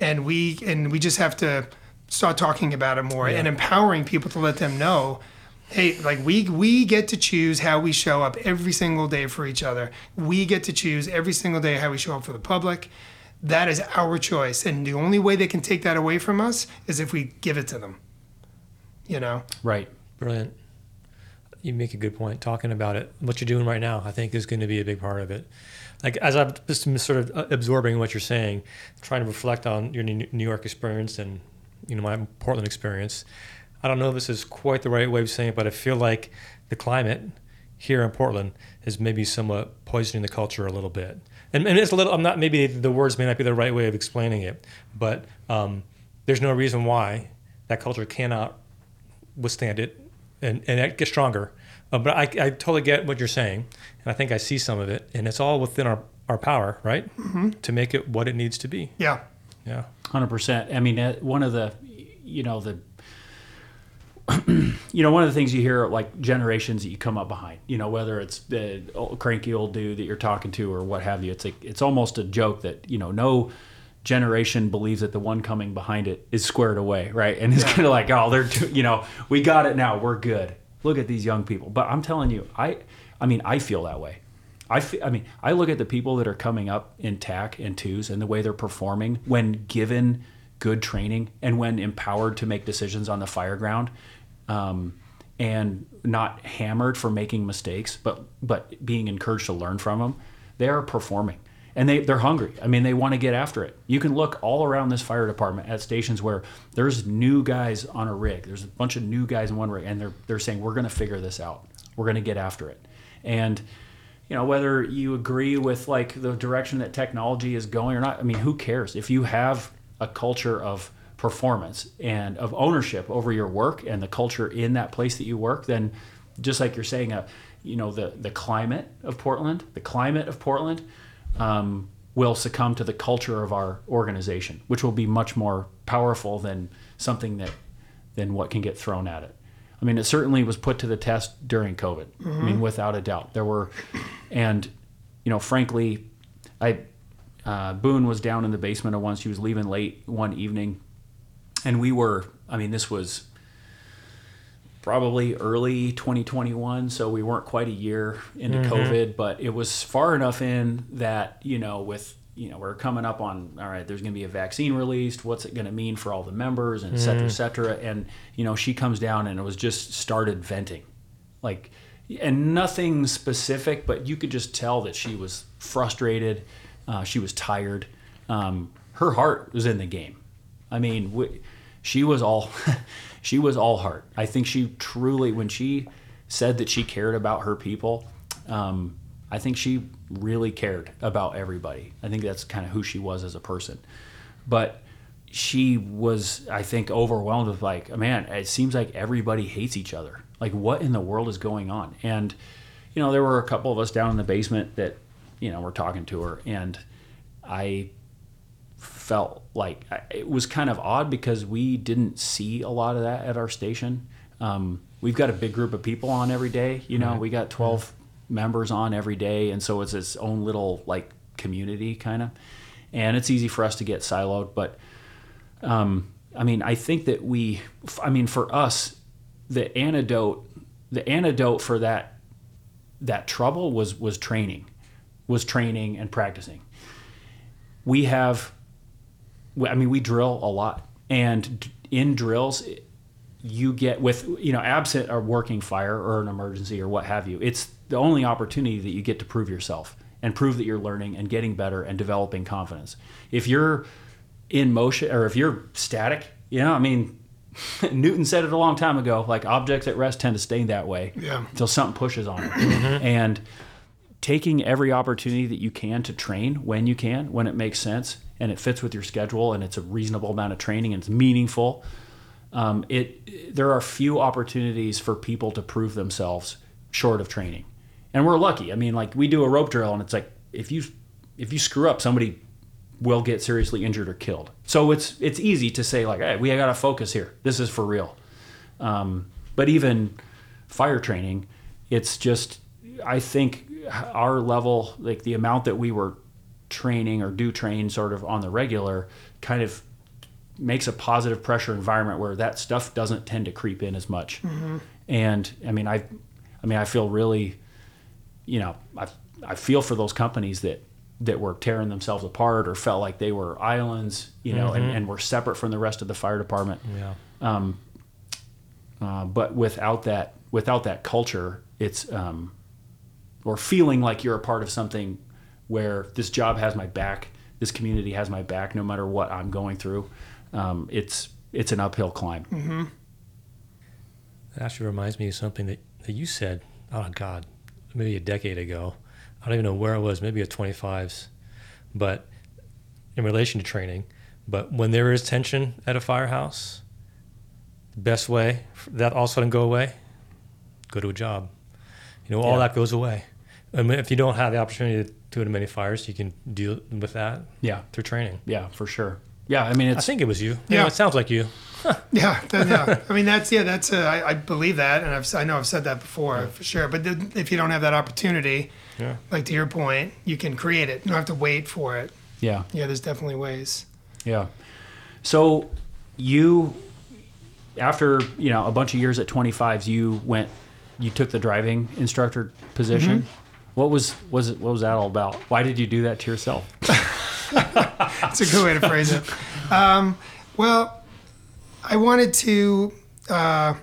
And we and we just have to start talking about it more and empowering people to let them know hey like we we get to choose how we show up every single day for each other. We get to choose every single day how we show up for the public. That is our choice. And the only way they can take that away from us is if we give it to them. You know? Right. Brilliant. You make a good point. Talking about it, what you're doing right now, I think is going to be a big part of it. Like as I'm just sort of uh, absorbing what you're saying, trying to reflect on your New York experience and you know my Portland experience. I don't know if this is quite the right way of saying it, but I feel like the climate here in Portland is maybe somewhat poisoning the culture a little bit. And, and it's a little. I'm not. Maybe the words may not be the right way of explaining it, but um, there's no reason why that culture cannot withstand it and, and it gets stronger. Uh, but I, I totally get what you're saying, and I think I see some of it, and it's all within our, our power, right, to make it what it needs to be. yeah Yeah. Hundred percent. I mean, one of the, you know, the, *clears throat* you know, one of the things you hear like generations that you come up behind. You know, whether it's the old, cranky old dude that you're talking to or what have you. It's like it's almost a joke that you know no generation believes that the one coming behind it is squared away, right? And it's kind of like, oh, they're, too, you know, we got it now, we're good. Look at these young people. But I'm telling you, I, I mean, I feel that way. I, fe- I mean, I look at the people that are coming up in TAC and twos and the way they're performing when given good training and when empowered to make decisions on the fire ground, um, and not hammered for making mistakes, but but being encouraged to learn from them. They are performing and they they're hungry. I mean, they want to get after it. You can look all around this fire department at stations where there's new guys on a rig. There's a bunch of new guys in one rig, and they're they're saying we're going to figure this out. We're going to get after it, and you know whether you agree with like the direction that technology is going or not i mean who cares if you have a culture of performance and of ownership over your work and the culture in that place that you work then just like you're saying uh, you know the the climate of portland the climate of portland um, will succumb to the culture of our organization which will be much more powerful than something that than what can get thrown at it I mean, it certainly was put to the test during COVID. I mean, without a doubt, there were, and you know, frankly, I uh, Boone was down in the basement of once. She was leaving late one evening, and we were. I mean, this was probably early 2021, so we weren't quite a year into COVID, but it was far enough in that you know, with you know, we're coming up on all right. There's going to be a vaccine released. What's it going to mean for all the members, and et cetera, et cetera. And you know, she comes down and it was just started venting, like, and nothing specific, but you could just tell that she was frustrated. Uh, she was tired. Um, her heart was in the game. I mean, w she was all *laughs* she was all heart. I think she truly, when she said that she cared about her people, um, I think she really cared about everybody. I think that's kind of who she was as a person. But she was, I think, overwhelmed with like, man, it seems like everybody hates each other. Like, what in the world is going on? And you know, there were a couple of us down in the basement that, you know, were talking to her, and I felt like it was kind of odd because we didn't see a lot of that at our station. Um, we've got a big group of people on every day. You know, we got 12, members on every day, and so it's its own little like community kind of, and it's easy for us to get siloed. But um, I mean, I think that we, I mean, for us, the antidote, the antidote for that that trouble was was training, was training and practicing. We have, I mean, we drill a lot, and in drills, you get with you know absent a working fire or an emergency or what have you it's the only opportunity that you get to prove yourself and prove that you're learning and getting better and developing confidence. If you're in motion or if you're static you know i mean *laughs* newton said it a long time ago like objects at rest tend to stay that way Yeah. until something pushes on. Them and taking every opportunity that you can to train when you can when it makes sense and it fits with your schedule and it's a reasonable amount of training and it's meaningful um, it there are few opportunities for people to prove themselves short of training. And we're lucky. I mean like we do a rope drill and it's like if you if you screw up somebody will get seriously injured or killed. So it's it's easy to say like hey we got to focus here. This is for real. Um, but even fire training it's just i think our level like the amount that we were training or do train sort of on the regular kind of makes a positive pressure environment where that stuff doesn't tend to creep in as much. And I mean, I, I mean, I feel really, you know, I, I feel for those companies that that were tearing themselves apart or felt like they were islands, you know, and, and were separate from the rest of the fire department. Yeah. Um, Uh, but without that, without that culture, it's um, or feeling like you're a part of something where this job has my back, this community has my back, no matter what I'm going through. Um, it's it's an uphill climb. That actually reminds me of something that, that you said, oh God, maybe a decade ago. I don't even know where I was, maybe at 25s, but in relation to training. But when there is tension at a firehouse, the best way for that all of a sudden go away, go to a job. You know, all Yeah. that goes away. I mean, if you don't have the opportunity to do it in many fires, you can deal with that Yeah, through training. yeah, for sure. Yeah, I mean, I think it was you. Yeah. Yeah, it sounds like you. Yeah, that, yeah. *laughs* I mean, that's yeah, that's uh, I, I believe that, and I've I know I've said that before for sure. But then if you don't have that opportunity, Yeah. like to your point, you can create it. You don't have to wait for it. yeah, Yeah, there's definitely ways. yeah. So you, after you know a bunch of years at 25s, you went, you took the driving instructor position. What was was it? What was that all about? Why did you do that to yourself? *laughs* That's a good way to phrase it. Um, well, I wanted to. Uh,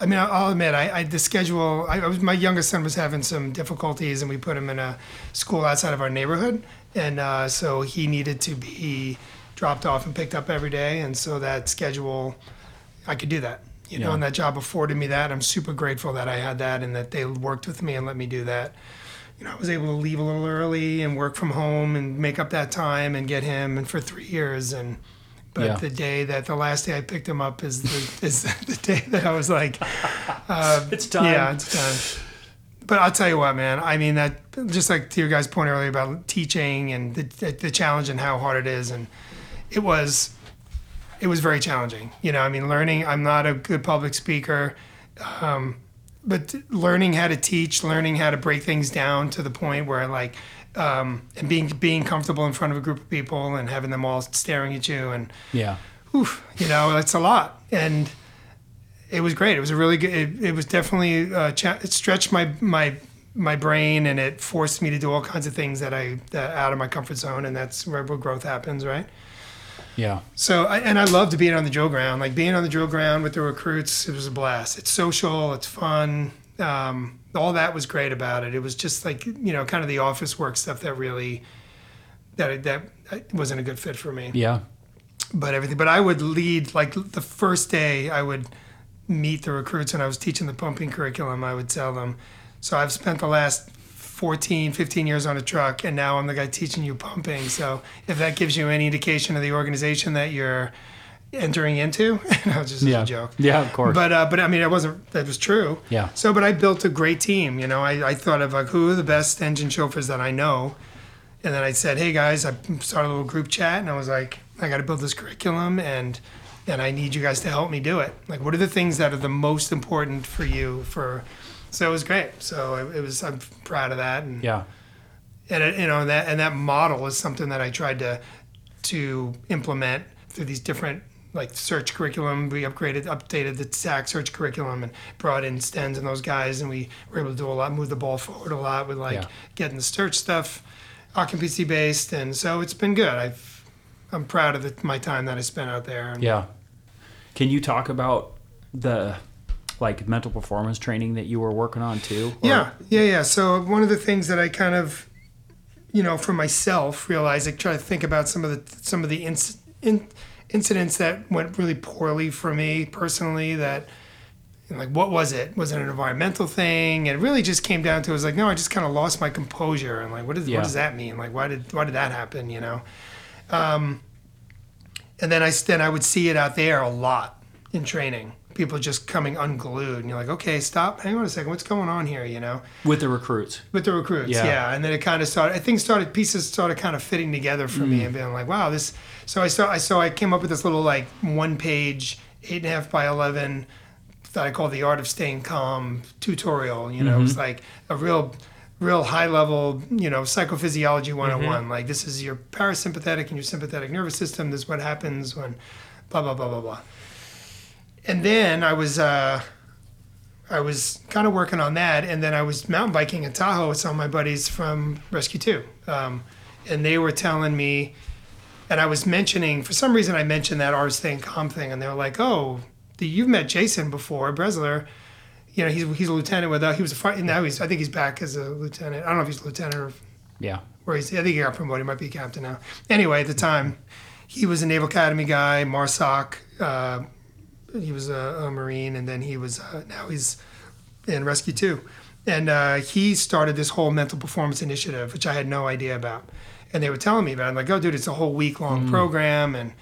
I mean, I'll admit, I, I the schedule. I, I was my youngest son was having some difficulties, and we put him in a school outside of our neighborhood, and uh, so he needed to be dropped off and picked up every day, and so that schedule, I could do that. You know, Yeah. and that job afforded me that. I'm super grateful that I had that, and that they worked with me and let me do that you know, I was able to leave a little early and work from home and make up that time and get him and for three years. And but Yeah. the day that the last day I picked him up is the *laughs* is the day that I was like uh, It's time. yeah it's done. But I'll tell you what man I mean that just like to your guys point earlier about teaching and the, the, the challenge and how hard it is. And it was it was very challenging. You know I mean learning I'm not a good public speaker. Um, but learning how to teach, learning how to break things down to the point where like, um, and being being comfortable in front of a group of people and having them all staring at you and, Yeah, oof, you know, it's a lot. And it was great. It was a really good. It, it was definitely uh, cha- it stretched my my my brain and it forced me to do all kinds of things that I that out of my comfort zone. And that's where growth happens, right? Yeah, So, I, and I loved being on the drill ground. Like being on the drill ground with the recruits, it was a blast. It's social, it's fun. Um, all that was great about it. It was just like you know, kind of the office work stuff that really that that wasn't a good fit for me. yeah, But everything. But I would lead like the first day I would meet the recruits and I was teaching the pumping curriculum. I would tell them. So I've spent the last 14, 15 years on a truck, and now I'm the guy teaching you pumping. So if that gives you any indication of the organization that you're entering into, *laughs* no, just yeah, a joke. yeah. Of course. But uh, but I mean, it wasn't. That was true. Yeah. So, but I built a great team. You know, I, I thought of like who are the best engine chauffeurs that I know, and then I said, hey guys, I started a little group chat, and I was like, I got to build this curriculum, and and I need you guys to help me do it. Like, what are the things that are the most important for you? For so it was great. So it, it was. I'm proud of that, and Yeah. and it, you know that and that model is something that I tried to to implement through these different like search curriculum. We upgraded, updated the SAC search curriculum and brought in Stens and those guys, and we were able to do a lot, move the ball forward a lot with like Yeah. getting the search stuff occupancy based, and so it's been good. I've I'm proud of the, my time that I spent out there. And Yeah. Can you talk about the like mental performance training that you were working on too? Or- Yeah, yeah, yeah. So one of the things that I kind of, you know, for myself, realized I try to think about some of the some of the inc- in, incidents that went really poorly for me personally. That, like, what was it? Was it an environmental thing? And it really just came down to it was like, no, I just kind of lost my composure. And like, what does Yeah. what does that mean? Like, why did why did that happen? You know. Um, and then I then I would see it out there a lot in training. People just coming unglued, and you're like, okay, stop, hang on a second, what's going on here? You know With the recruits. with the recruits Yeah. yeah. and then it kind of started i think started pieces started kind of fitting together for Mm. me and being like wow this so i saw i so i came up with this little like one page eight and a half by 11 that i called the art of staying calm tutorial you know it Mm-hmm. was like a real real high level you know psychophysiology 101 Mm-hmm. like this is your parasympathetic and your sympathetic nervous system this is what happens when blah blah blah blah blah and then i was uh I was kind of working on that, and then I was mountain biking in Tahoe with some of my buddies from Rescue Two, um, and they were telling me, and I was mentioning for some reason I mentioned that Ars Thing Com thing, and they were like, "Oh, the, you've met Jason before, Bresler. You know, he's he's a lieutenant with us. He was a fri- now he's I think he's back as a lieutenant. I don't know if he's a lieutenant or Yeah. where he's I think he got promoted, he might be a captain now. Anyway, at the time, he was a Naval Academy guy, Marsoc. Uh, he was a, a Marine, and then he was uh, now he's in Rescue Two, and uh, he started this whole mental performance initiative, which I had no idea about. And they were telling me about. it. I'm like, oh, dude, it's a whole week long program, and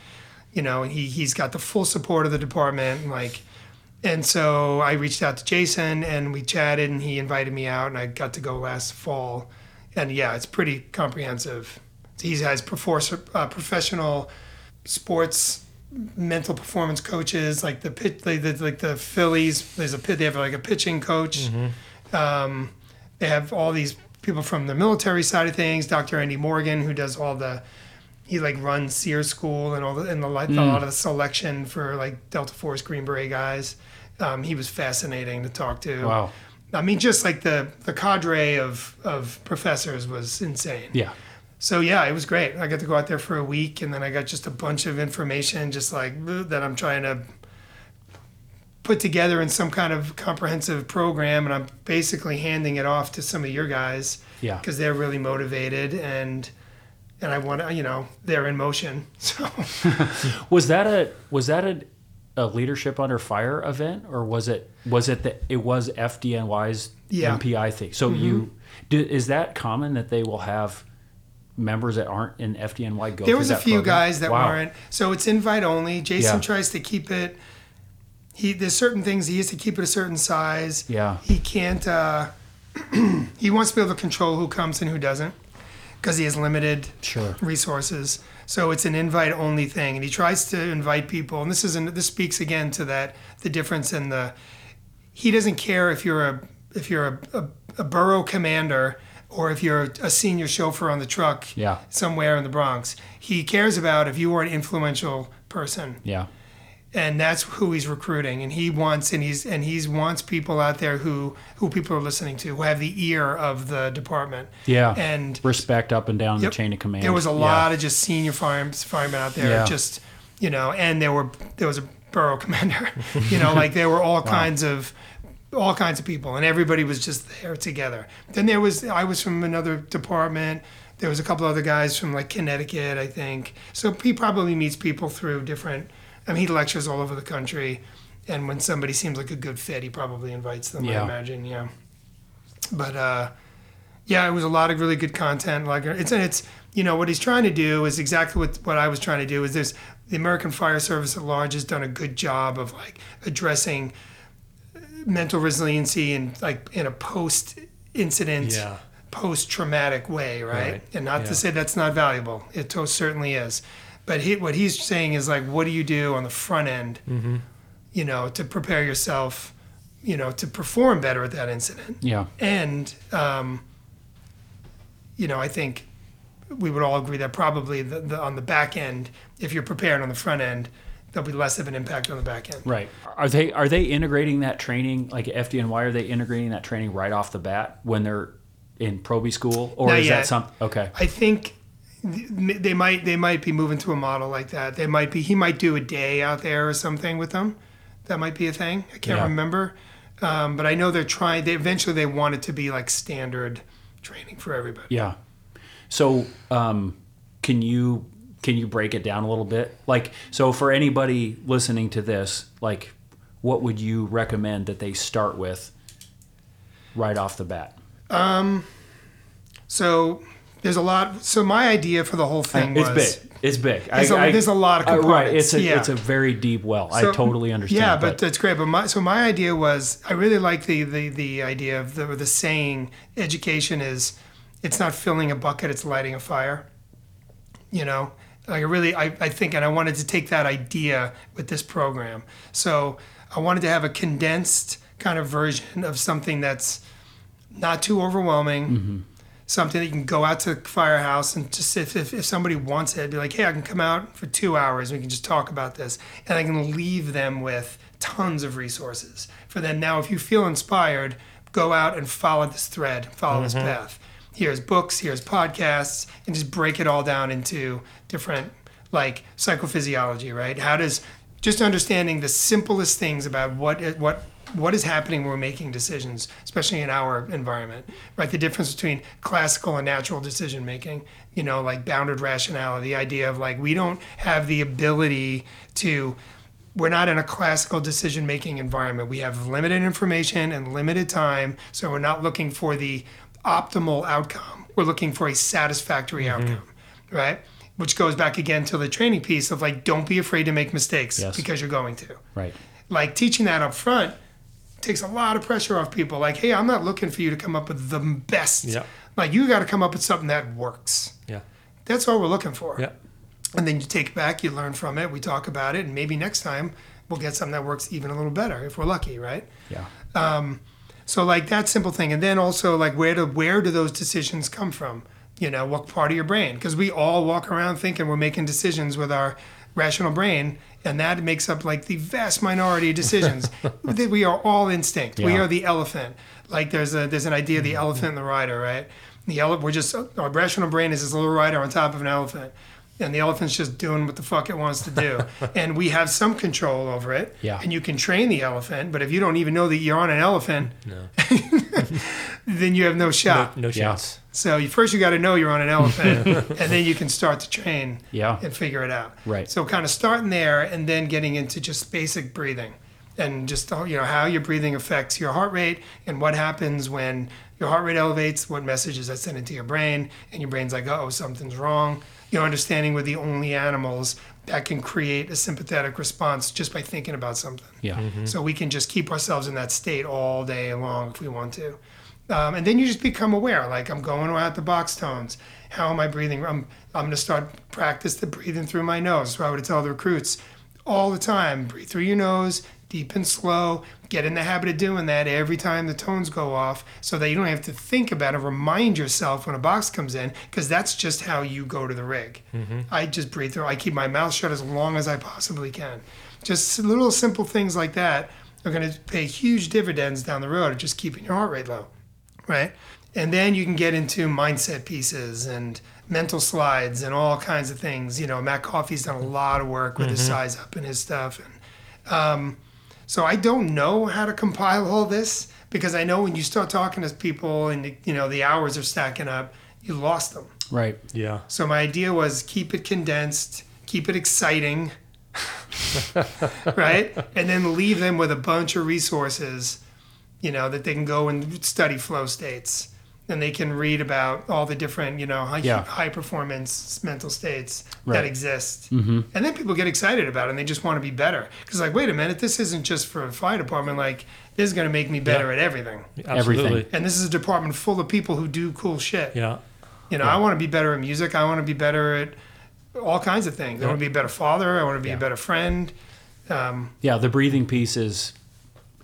you know, he he's got the full support of the department, and like. And so I reached out to Jason and we chatted and he invited me out and I got to go last fall. And yeah, it's pretty comprehensive. He has professor, uh, professional sports mental performance coaches like the pit like the, like the Phillies. There's a pit. They have like a pitching coach. Um, they have all these people from the military side of things. Dr. Andy Morgan, who does all the he like runs SERE School and all the and the, like, a lot of the selection for like Delta Force Green Beret guys. Um, he was fascinating to talk to. Wow. I mean, just like the the cadre of of professors was insane. Yeah. So yeah, it was great. I got to go out there for a week, and then I got just a bunch of information, just like that I'm trying to put together in some kind of comprehensive program, and I'm basically handing it off to some of your guys Yeah. because they're really motivated and and I want to, you know, they're in motion. *laughs* So *laughs* Was that a was that a, a leadership under fire event or was it was it that it was FDNY's Yeah. Mm-hmm. MPI thing? So you do, is that common that they will have members that aren't in FDNY go? there was a few program? guys that Wow. weren't. So it's invite only. Jason Yeah. tries to keep it. He there's certain things he has to keep it a certain size. Yeah. He can't. Uh, *clears throat* he wants to be able to control who comes and who doesn't, because he has limited Sure. resources. So it's an invite only thing, and he tries to invite people. And this is an, this speaks again to that the difference in the. He doesn't care if you're a if you're a, a, a borough commander or if you're a senior chauffeur on the truck Yeah. somewhere in the Bronx. He cares about if you are an influential person Yeah. and that's who he's recruiting and he wants and he's and he's wants people out there who who people are listening to who have the ear of the department Yeah. and Respect up and down Yep. the chain of command. there was a Yeah. lot of just senior farm, firemen out there Yeah. just you know and there were there was a borough *laughs* commander you know like there were all kinds of all kinds of people and everybody was just there together then there was i was from another department there was a couple other guys from like connecticut i think so he probably meets people through different i mean he lectures all over the country and when somebody seems like a good fit he probably invites them Yeah. i imagine yeah but uh yeah, it was a lot of really good content. Like it's it's you know what he's trying to do is exactly what what I was trying to do. Is there's the American Fire Service at large has done a good job of like addressing mental resiliency and like in a post incident, Yeah. post traumatic way, right? Right, And not yeah. to say that's not valuable. It to- certainly is. But he, what he's saying is like, what do you do on the front end, you know, to prepare yourself, you know, to perform better at that incident? Yeah. And, um, you know, I think we would all agree that probably the, the, on the back end, if you're prepared on the front end, there'll be less of an impact on the back end. Right. Are they are they integrating that training like FDNY? Are they integrating that training right off the bat when they're in Probie school, or Not is yet. that something? Okay. I think they might they might be moving to a model like that. They might be he might do a day out there or something with them. That might be a thing. I can't Yeah. remember, um, but I know they're trying. They eventually they want it to be like standard training for everybody. Yeah. So, um, can you can you break it down a little bit? Like, so for anybody listening to this, like, what would you recommend that they start with right off the bat? Um, So there's a lot. So my idea for the whole thing It's was big. It's big. There's a- there's a lot of uh, right. It's a yeah. it's a very deep well. I totally understand. Yeah, but, that's great. But my so my idea was I really like the the the idea of the the saying education is it's not filling a bucket, it's lighting a fire. You know, I really I, I think and I wanted to take that idea with this program. So I wanted to have a condensed kind of version of something that's not too overwhelming. Mm-hmm. Something that you can go out to the firehouse and just if, if, if somebody wants it, be like, hey, I can come out for two hours. We can just talk about this, and I can leave them with tons of resources for them. Now, if you feel inspired, go out and follow this thread, follow this mm-hmm. path. Here's books, here's podcasts, and just break it all down into different like psychophysiology, right? How does just understanding the simplest things about what what what is happening when we're making decisions, especially in our environment, right? The difference between classical and natural decision making, you know, like bounded rationality, the idea of like we don't have the ability to we're not in a classical decision making environment. We have limited information and limited time, so we're not looking for the optimal outcome. We're looking for a satisfactory mm-hmm. outcome, right? Which goes back again to the training piece of like, don't be afraid to make mistakes Yes. because you're going to. right. Like teaching that up front takes a lot of pressure off people. Like, hey, I'm not looking for you to come up with the best. Yeah. Like, you got to come up with something that works. Yeah. That's all we're looking for. Yeah. And then you take it back, you learn from it, we talk about it, and maybe next time we'll get something that works even a little better if we're lucky, right? Yeah. um, So like that simple thing, and then also like where do where do those decisions come from? You know, what part of your brain? Because we all walk around thinking we're making decisions with our rational brain, and that makes up like the vast minority of decisions. *laughs* that we are all instinct. We are the elephant. Like there's a there's an idea of the mm-hmm. elephant and the rider, right? The ele- we're just our rational brain is this little rider on top of an elephant. And the elephant's just doing what the fuck it wants to do. *laughs* and we have some control over it. Yeah. And you can train the elephant, but if you don't even know that you're on an elephant, No. *laughs* then you have no No, shot. no chance. So you, first you got to know you're on an elephant, *laughs* and then you can start to train Yeah. and figure it out. Right. So kind of starting there, and then getting into just basic breathing, and just you know how your breathing affects your heart rate, and what happens when your heart rate elevates, what messages that send into your brain, and your brain's like, oh, something's wrong. You know, understanding we're the only animals that can create a sympathetic response just by thinking about something. Yeah. Mm-hmm. So we can just keep ourselves in that state all day long if we want to. Um, and then you just become aware. Like I'm going out the box tones. How am I breathing? I'm I'm gonna start practice the breathing through my nose. So I would tell the recruits all the time: breathe through your nose, deep and slow. Get in the habit of doing that every time the tones go off, so that you don't have to think about it. Remind yourself when a box comes in, because that's just how you go to the rig. I just breathe through. I keep my mouth shut as long as I possibly can. Just little simple things like that are going to pay huge dividends down the road of just keeping your heart rate low, right? And then you can get into mindset pieces and mental slides and all kinds of things. You know, Matt Coffey's done a lot of work with his size up and his stuff. And um, so I don't know how to compile all this because I know when you start talking to people and you know the hours are stacking up, you lost them. Right. Yeah. So my idea was keep it condensed, keep it exciting, *laughs* right? And then leave them with a bunch of resources, you know, that they can go and study flow states. And they can read about all the different, you know, high, Yeah. high performance mental states Right. that exist. Mm-hmm. And then people get excited about it and they just want to be better. Because, like, wait a minute, this isn't just for a fire department. Like, this is going to make me better Yeah. at everything. Absolutely. And this is a department full of people who do cool shit. Yeah. You know, Yeah. I want to be better at music. I want to be better at all kinds of things. I want to be a better father. I want to be Yeah. a better friend. Um, Yeah, the breathing piece is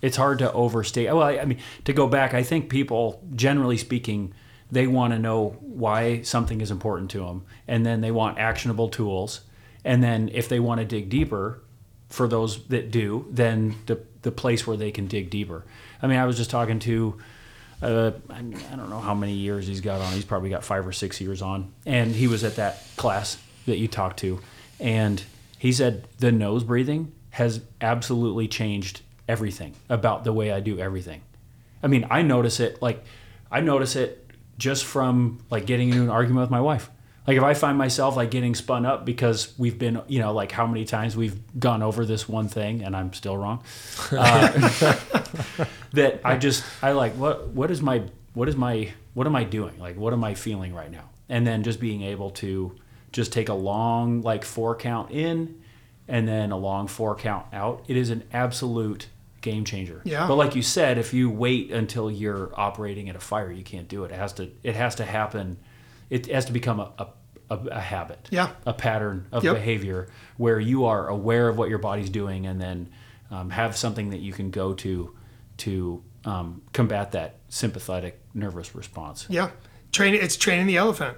it's hard to overstate. Well, I I mean, to go back, I think people, generally speaking, they want to know why something is important to them, and then they want actionable tools, and then if they want to dig deeper, for those that do, then the the place where they can dig deeper. I mean, I was just talking to. Uh, I I don't know how many years he's got on. He's probably got five or six years on, and he was at that class that you talked to, and he said the nose breathing has absolutely changed everything about the way I do everything. I mean, I notice it like I notice it just from like getting into an argument with my wife. Like if I find myself like getting spun up because we've been, you know, like how many times we've gone over this one thing and I'm still wrong. Uh, *laughs* that I just I like what what is my what is my what am I doing? Like what am I feeling right now? And then just being able to just take a long like four count in and then a long four count out. It is an absolute game changer. Yeah. But like you said, if you wait until you're operating at a fire, you can't do it. It has to it has to happen. It has to become a, a, a, habit. Yeah. A pattern of Yep. behavior where you are aware of what your body's doing and then um, have something that you can go to to um, combat that sympathetic nervous response. yeah, train. It's training the elephant.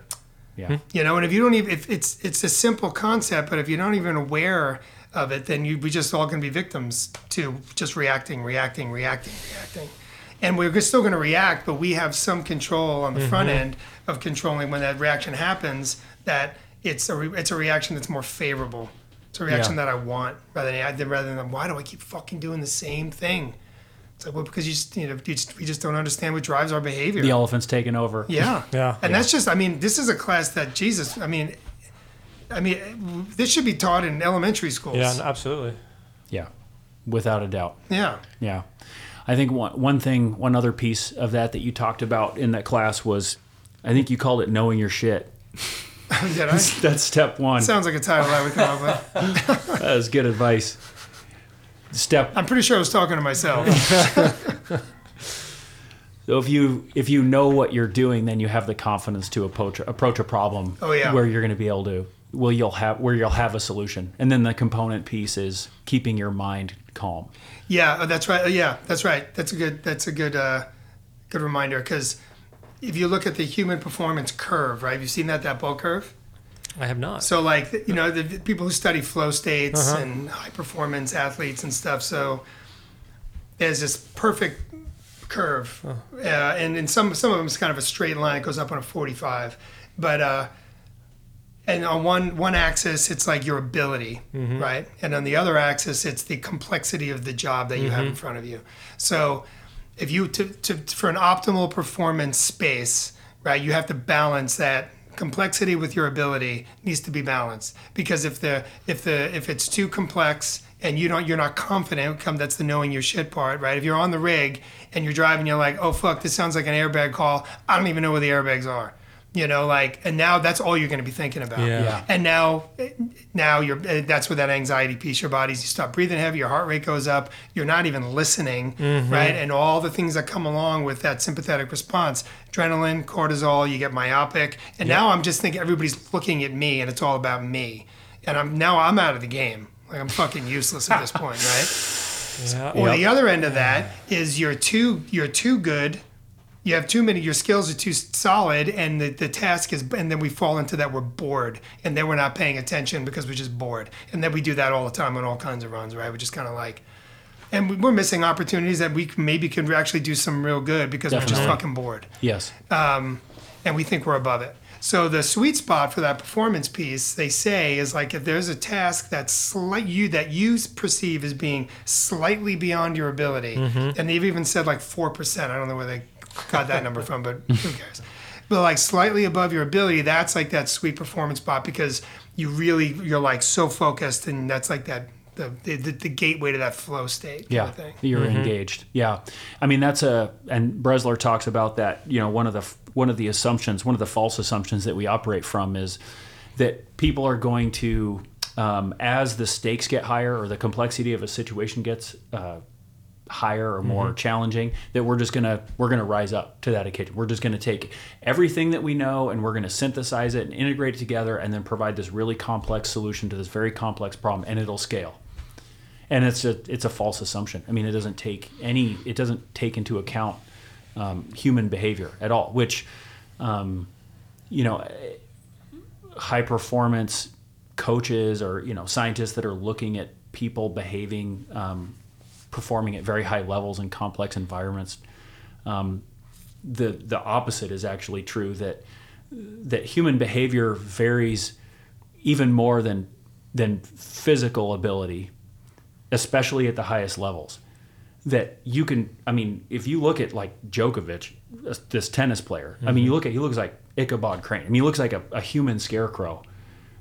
Yeah. You know, and if you don't even, if it's it's a simple concept, but if you're not even aware of it, then you we just all going to be victims to just reacting, reacting, reacting, reacting, and we're still going to react, but we have some control on the front mm-hmm. end of controlling when that reaction happens. That it's a re, it's a reaction that's more favorable. It's a reaction Yeah. that I want rather than rather than why do I keep fucking doing the same thing? It's like well because you just you know you just, we just don't understand what drives our behavior. The elephant's taking over. Yeah. *laughs* Yeah. And that's just, I mean, this is a class that Jesus, I mean, I mean, this should be taught in elementary schools. Yeah, absolutely. Yeah. Without a doubt. Yeah. Yeah. I think one, one thing, one other piece of that that you talked about in that class was, I think you called it knowing your shit. *laughs* Did I? That's step one. Sounds like a title I would come up with. *laughs* That was good advice. Step I'm pretty sure I was talking to myself. *laughs* so if you if you know what you're doing, then you have the confidence to approach approach a problem. Oh, yeah. Where you're going to be able to well you'll have where you'll have a solution, and then the component piece is keeping your mind calm. Yeah, oh, that's right. Yeah, that's right. That's a good, that's a good, uh, good reminder because if you look at the human performance curve, right? Have you seen that, that bell curve? I have not. So like you know the, the people who study flow states and high performance athletes and stuff. So there's this perfect curve, uh, and in some some of them it's kind of a straight line. It goes up on a 45, but uh, and on one one axis it's like your ability, mm-hmm. right, and on the other axis it's the complexity of the job that you have in mm-hmm. front of you. So if you to, to for an optimal performance space, right, you have to balance that complexity with your ability needs to be balanced. Because if the if the if it's too complex and you don't you're not confident come that's the knowing your shit part right? If you're on the rig and you're driving you're like oh fuck this sounds like an airbag call. I don't even know where the airbags are you know like and now that's all you're going to be thinking about Yeah. Yeah. and now now you're that's where that anxiety piece your body's you stop breathing heavy your heart rate goes up you're not even listening mm-hmm. right and all the things that come along with that sympathetic response adrenaline cortisol you get myopic and now i'm just thinking everybody's looking at me and it's all about me and i'm now i'm out of the game like i'm fucking useless at this point right *laughs* yeah. or Yep. the other end of that is you're too you're too good. You have too many. Your skills are too solid, and the, the task is. And then we fall into that we're bored, and then we're not paying attention because we're just bored. And then we do that all the time on all kinds of runs, right? We're just kind of like, and we- we're missing opportunities that we maybe could actually do some real good because we're just fucking bored Yes. um, and we think we're above it. So the sweet spot for that performance piece, they say, is like if there's a task that's slight you that you perceive as being slightly beyond your ability, and they've even said like four percent. I don't know where they got that number from, but who cares? But like slightly above your ability, that's like that sweet performance spot because you really you're like so focused, and that's like that the the, the gateway to that flow state. kind Yeah, of thing. you're engaged. Yeah, I mean that's a and Brezler talks about that. You know, one of the one of the assumptions, one of the false assumptions that we operate from is that people are going to, um, as the stakes get higher or the complexity of a situation gets uh, higher or more challenging that we're just gonna we're gonna rise up to that occasion. We're just gonna take everything that we know and we're gonna synthesize it and integrate it together and then provide this really complex solution to this very complex problem and it'll scale. And it's a it's a false assumption. I mean it doesn't take any it doesn't take into account um, human behavior at all which um, you know high performance coaches or you know scientists that are looking at people behaving um, performing at very high levels in complex environments. Um, the the opposite is actually true that that human behavior varies even more than than physical ability especially at the highest levels. That you can i mean if you look at like Djokovic this tennis player i mean you look at he looks like Ichabod Crane. I mean he looks like a, a human scarecrow.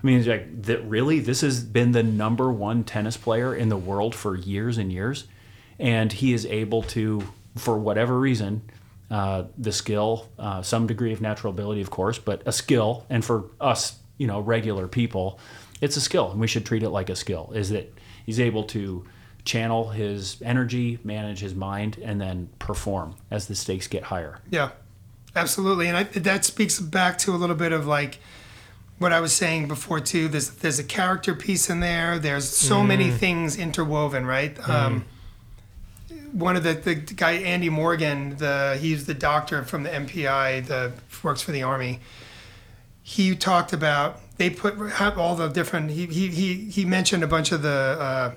I mean, like that. Really, this has been the number one tennis player in the world for years and years, and he is able to, for whatever reason, uh, the skill, uh, some degree of natural ability, of course, but a skill. And for us, you know, regular people, it's a skill, and we should treat it like a skill. Is that he's able to channel his energy, manage his mind, and then perform as the stakes get higher. Yeah, absolutely. And I, that speaks back to a little bit of like what I was saying before too. There's there's a character piece in there. There's so many things interwoven, right? Um, one of the, the guy Andy Morgan, the he's the doctor from the MPI, the works for the army. He talked about they put all the different. He he he, he mentioned a bunch of the. Uh,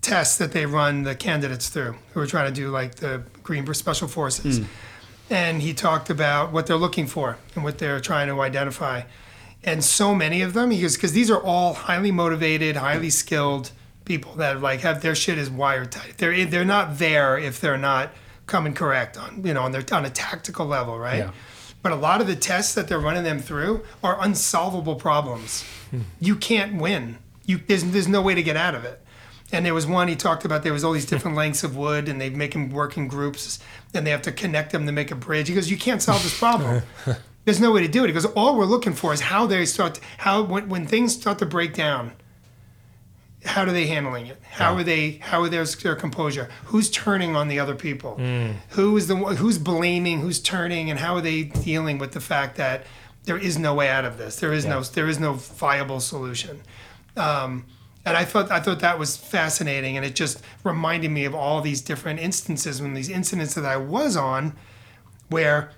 tests that they run the candidates through who are trying to do like the Green Special Forces. And he talked about what they're looking for and what they're trying to identify. And so many of them, he goes, because these are all highly motivated, highly skilled people that like have their shit is wired tight. They're they're not there if they're not coming correct on you know on their on a tactical level, right? Yeah. But a lot of the tests that they're running them through are unsolvable problems. Hmm. you can't win. You there's there's no way to get out of it. And there was one he talked about. There was all these hmm. different lengths of wood, and they make them work in groups, and they have to connect them to make a bridge. He goes, "You can't solve this problem. *laughs* There's no way to do it." He goes, "All we're looking for is how they start. To, how when, when things start to break down, how are they handling it? How are they? How are their their composure? Who's turning on the other people? Who is the one- who's blaming? Who's turning? And how are they dealing with the fact that there is no way out of this? There is no there is no viable solution. Um, and I thought I thought that was fascinating, and it just reminded me of all these different instances when these incidents that I was on, where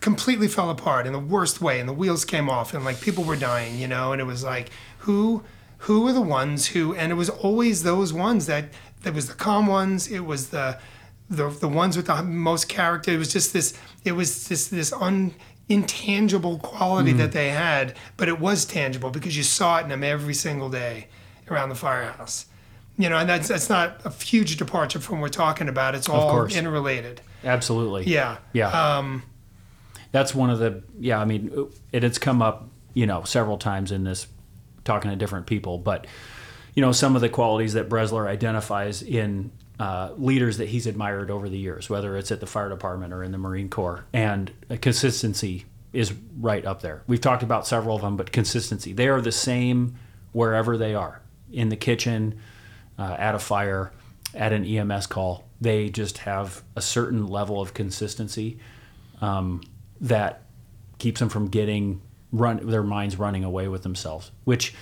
completely fell apart in the worst way and the wheels came off and like people were dying you know and it was like who who were the ones who and it was always those ones that that was the calm ones it was the the, the ones with the most character it was just this it was this this un intangible quality that they had but it was tangible because you saw it in them every single day around the firehouse you know and that's that's not a huge departure from what we're talking about it's all course. interrelated Absolutely. yeah Yeah. um That's one of the yeah. I mean, it, it's come up you know several times in this talking to different people, but you know some of the qualities that Brezler identifies in uh, leaders that he's admired over the years, whether it's at the fire department or in the Marine Corps, and consistency is right up there. We've talked about several of them, but consistency they are the same wherever they are in the kitchen, uh, at a fire, at an EMS call. They just have a certain level of consistency um, that keeps them from getting run their minds running away with themselves. Which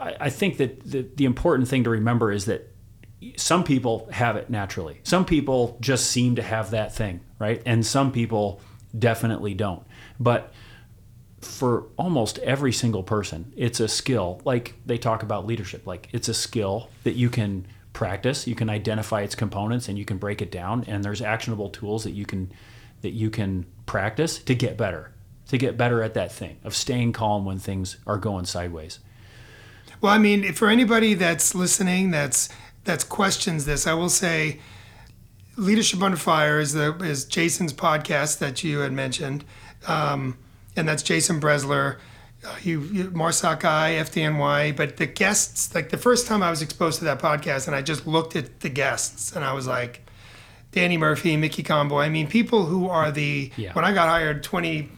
I, I think that the, the important thing to remember is that some people have it naturally. Some people just seem to have that thing, right? And some people definitely don't. But for almost every single person, it's a skill. Like they talk about leadership, like it's a skill that you can practice, you can identify its components and you can break it down and there's actionable tools that you can that you can practice to get better. To get better at that thing of staying calm when things are going sideways. Well, I mean, for anybody that's listening, that's that's questions this, I will say, Leadership Under Fire is the is Jason's podcast that you had mentioned, um, and that's Jason Brezler, uh, you, you Marsoc guy, FDNY. But the guests, like the first time I was exposed to that podcast, and I just looked at the guests, and I was like, Danny Murphy, Mickey Conboy. I mean, people who are the Yeah. when I got hired twenty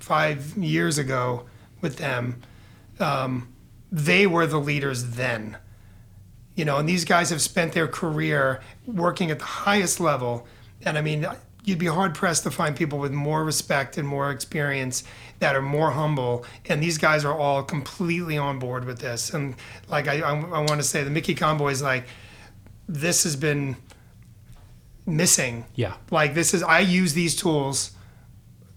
five years ago with them. Um, they were the leaders then. You know, and these guys have spent their career working at the highest level. And I mean, you'd be hard pressed to find people with more respect and more experience that are more humble. And these guys are all completely on board with this. And like I, I, I want to say, the Mickey Conboy is like, this has been missing. Yeah. Like this is I use these tools.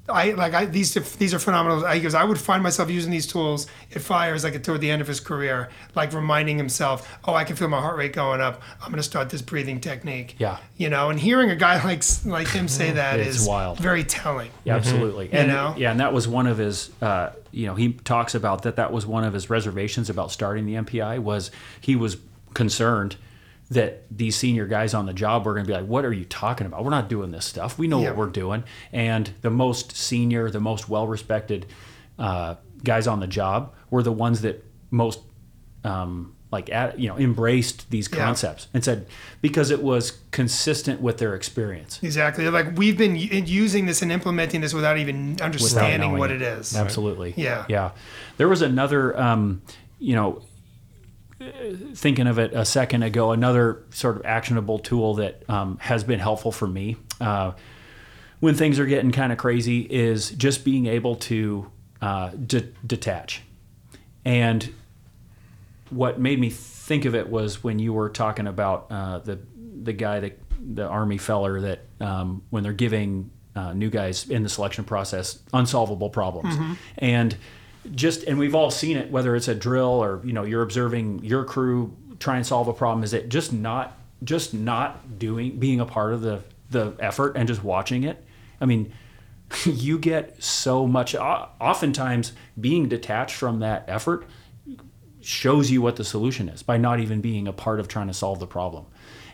I like I these these are phenomenal. I because I would find myself using these tools at fires like toward the end of his career, like reminding himself, oh, I can feel my heart rate going up. I'm going to start this breathing technique. Yeah. You know, and hearing a guy *laughs* like like him say that is wild. very telling. Yeah, absolutely. And know? yeah, and that was one of his. Uh, you know, he talks about that. That was one of his reservations about starting the MPI was he was concerned that these senior guys on the job were going to be like, "What are you talking about? We're not doing this stuff. We know Yeah. what we're doing." And the most senior, the most well-respected uh, guys on the job were the ones that most. Um, like at, you know embraced these Yeah. concepts and said because it was consistent with their experience Exactly. Like we've been using this and implementing this without even understanding knowing what it. it is. Absolutely. Yeah. Yeah. There was another, um, you know, thinking of it a second ago, another sort of actionable tool that um, has been helpful for me uh, when things are getting kind of crazy is just being able to uh, de- detach. And what made me think of it was when you were talking about uh, the the guy that the army feller that um, when they're giving uh, new guys in the selection process unsolvable problems and just and we've all seen it whether it's a drill or you know you're observing your crew try and solve a problem is it just not just not doing being a part of the the effort and just watching it i mean *laughs* you get so much oftentimes being detached from that effort shows you what the solution is by not even being a part of trying to solve the problem.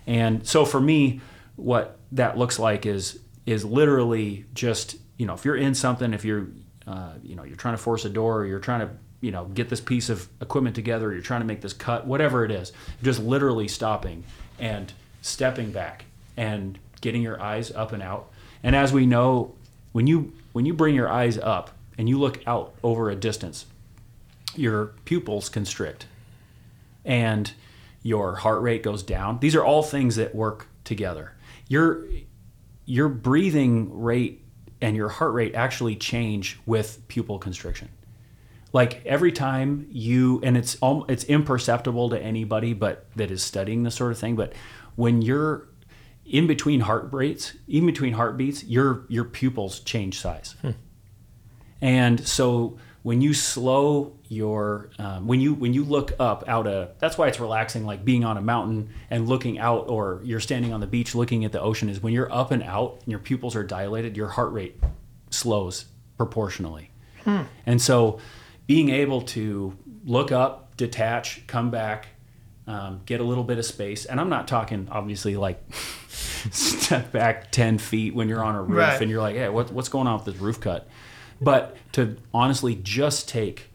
And so for me, what that looks like is is literally just you know if you're in something, if you're uh, you know you're trying to force a door, or you're trying to you know get this piece of equipment together, you're trying to make this cut, whatever it is, just literally stopping and stepping back and getting your eyes up and out. And as we know, when you when you bring your eyes up and you look out over a distance, your pupils constrict and your heart rate goes down. These are all things that work together. Your your breathing rate and your heart rate actually change with pupil constriction. Like every time you and it's it's imperceptible to anybody but that is studying this sort of thing, but when you're in between heart rates, in between heartbeats, your your pupils change size. Hmm. And so when you slow your um, when you when you look up out a that's why it's relaxing like being on a mountain and looking out or you're standing on the beach looking at the ocean is when you're up and out and your pupils are dilated your heart rate slows proportionally. And so being able to look up detach come back um, get a little bit of space and i'm not talking obviously like *laughs* step back 10 feet when you're on a roof Right. and you're like hey what, what's going on with this roof cut? But to honestly just take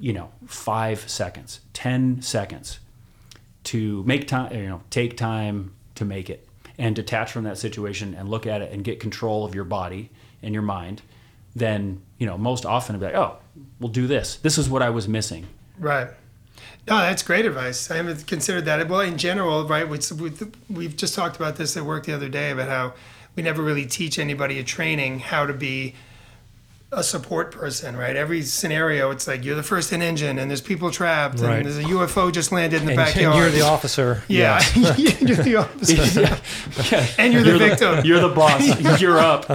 you know five seconds ten seconds to make time you know take time to make it and detach from that situation and look at it and get control of your body and your mind then you know most often be like oh we'll do this this is what i was missing Right. No, that's great advice. I haven't considered that. Well, in general, right, we, we, we've just talked about this at work the other day about how we never really teach anybody at training how to be a support person, right? Every scenario, it's like you're the first in engine and there's people trapped Right. and there's a UFO just landed in the And, backyard. and you're the officer. yeah, *laughs* you're the *laughs* officer. And you're the the, victim. you're the boss *laughs* you're up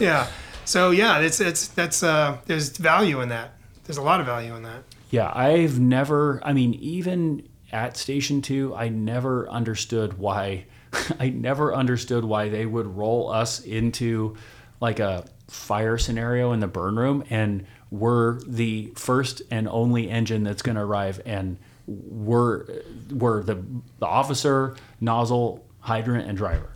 yeah. So yeah, it's it's that's uh, there's value in that. There's a lot of value in that. Yeah, I've never, I mean, even at Station 2, I never understood why, I never understood why they would roll us into like a fire scenario in the burn room and we're the first and only engine that's going to arrive and we're, we're the, the officer, nozzle, hydrant, and driver.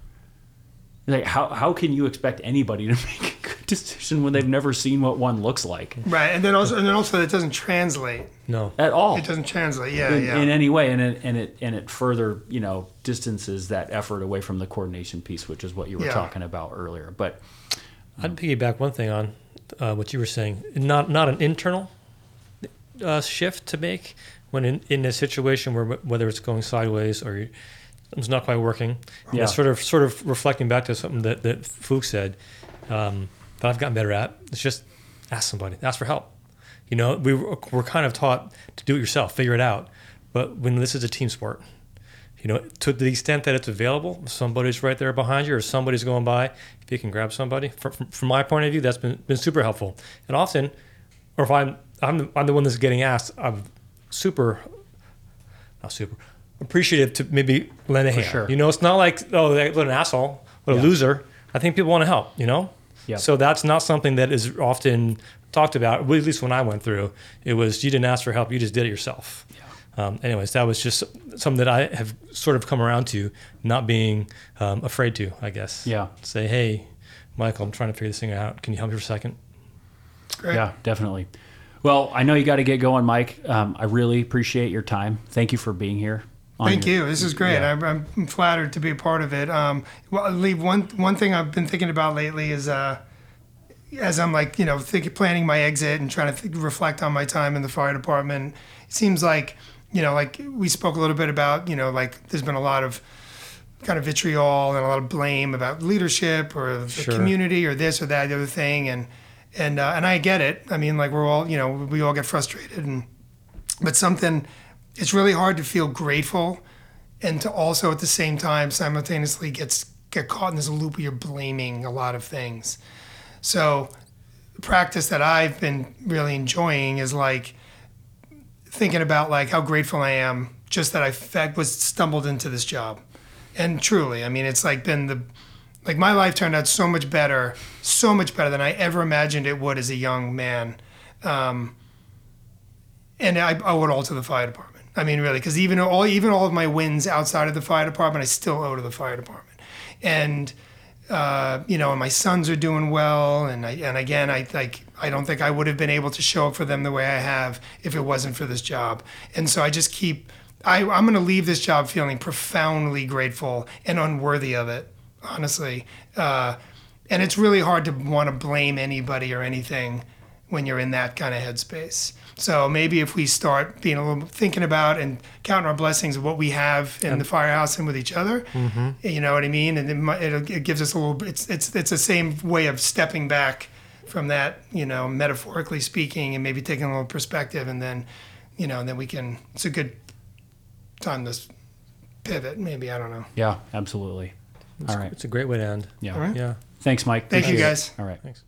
Like, how, how can you expect anybody to *laughs* make a good decision when they've never seen what one looks like Right, and then also and then also it doesn't translate. No. at all? It doesn't translate. Yeah, in, yeah. in any way, and it and it and it further you know distances that effort away from the coordination piece, which is what you were Yeah. talking about earlier. But I'd piggyback one thing on uh, what you were saying. Not not an internal uh, shift to make, when in, in a situation where whether it's going sideways or it's not quite working, Yeah. sort of sort of reflecting back to something that that Fuchs said um, that I've gotten better at. It's just ask somebody, ask for help. You know, we were, we're kind of taught to do it yourself, figure it out. But when this is a team sport, you know, to the extent that it's available, somebody's right there behind you or somebody's going by, if you can grab somebody, from, from, from my point of view, that's been, been super helpful. And often, or if I'm, I'm, the, I'm the one that's getting asked, I'm super, not super, appreciative to maybe lend a hand. sure. You know, it's not like, oh, that- what an asshole, what Yeah. a loser. I think people want to help, you know? Yep. So that's not something that is often talked about, at least when I went through. It was you didn't ask for help, you just did it yourself. Um, anyways, that was just something that I have sort of come around to, not being um, afraid to, I guess. Yeah. Say, hey, Michael, I'm trying to figure this thing out. Can you help me for a second? Great. Yeah, definitely. Well, I know you got to get going, Mike. Um, I really appreciate your time. Thank you for being here. Thank your- you. This is great. Yeah. I'm, I'm flattered to be a part of it. Um, well, leave one one thing I've been thinking about lately is uh, as I'm like you know think, planning my exit and trying to think, reflect on my time in the fire department. It seems like you know like we spoke a little bit about you know like there's been a lot of kind of vitriol and a lot of blame about leadership or the Sure. community or this or that the other thing and and uh, and I get it. I mean like we're all you know we all get frustrated and but something it's really hard to feel grateful and to also at the same time simultaneously gets get caught in this loop where you're blaming a lot of things so the practice that i've been really enjoying is like thinking about like how grateful i am just that i was stumbled into this job and truly i mean it's like been the like my life turned out so much better so much better than i ever imagined it would as a young man um, and I owe it all to the fire department. I mean, really, because even all even all of my wins outside of the fire department, I still owe to the fire department. And uh, you know, and my sons are doing well, and I, and again, I like I don't think I would have been able to show up for them the way I have if it wasn't for this job. And so I just keep. I, I'm going to leave this job feeling profoundly grateful and unworthy of it, honestly. Uh, and it's really hard to want to blame anybody or anything when you're in that kind of headspace. So maybe if we start being a little thinking about and counting our blessings of what we have in the firehouse and with each other, mm-hmm. you know what I mean, and it, it'll, it gives us a little. It's it's it's the same way of stepping back from that, you know, metaphorically speaking, and maybe taking a little perspective, and then, you know, then we can. It's a good time to pivot. Maybe I don't know. Yeah, absolutely. All right. It's a great way to end. Yeah. All right. Yeah. Thanks, Mike. Thank you, Appreciate it. guys. All right. Thanks.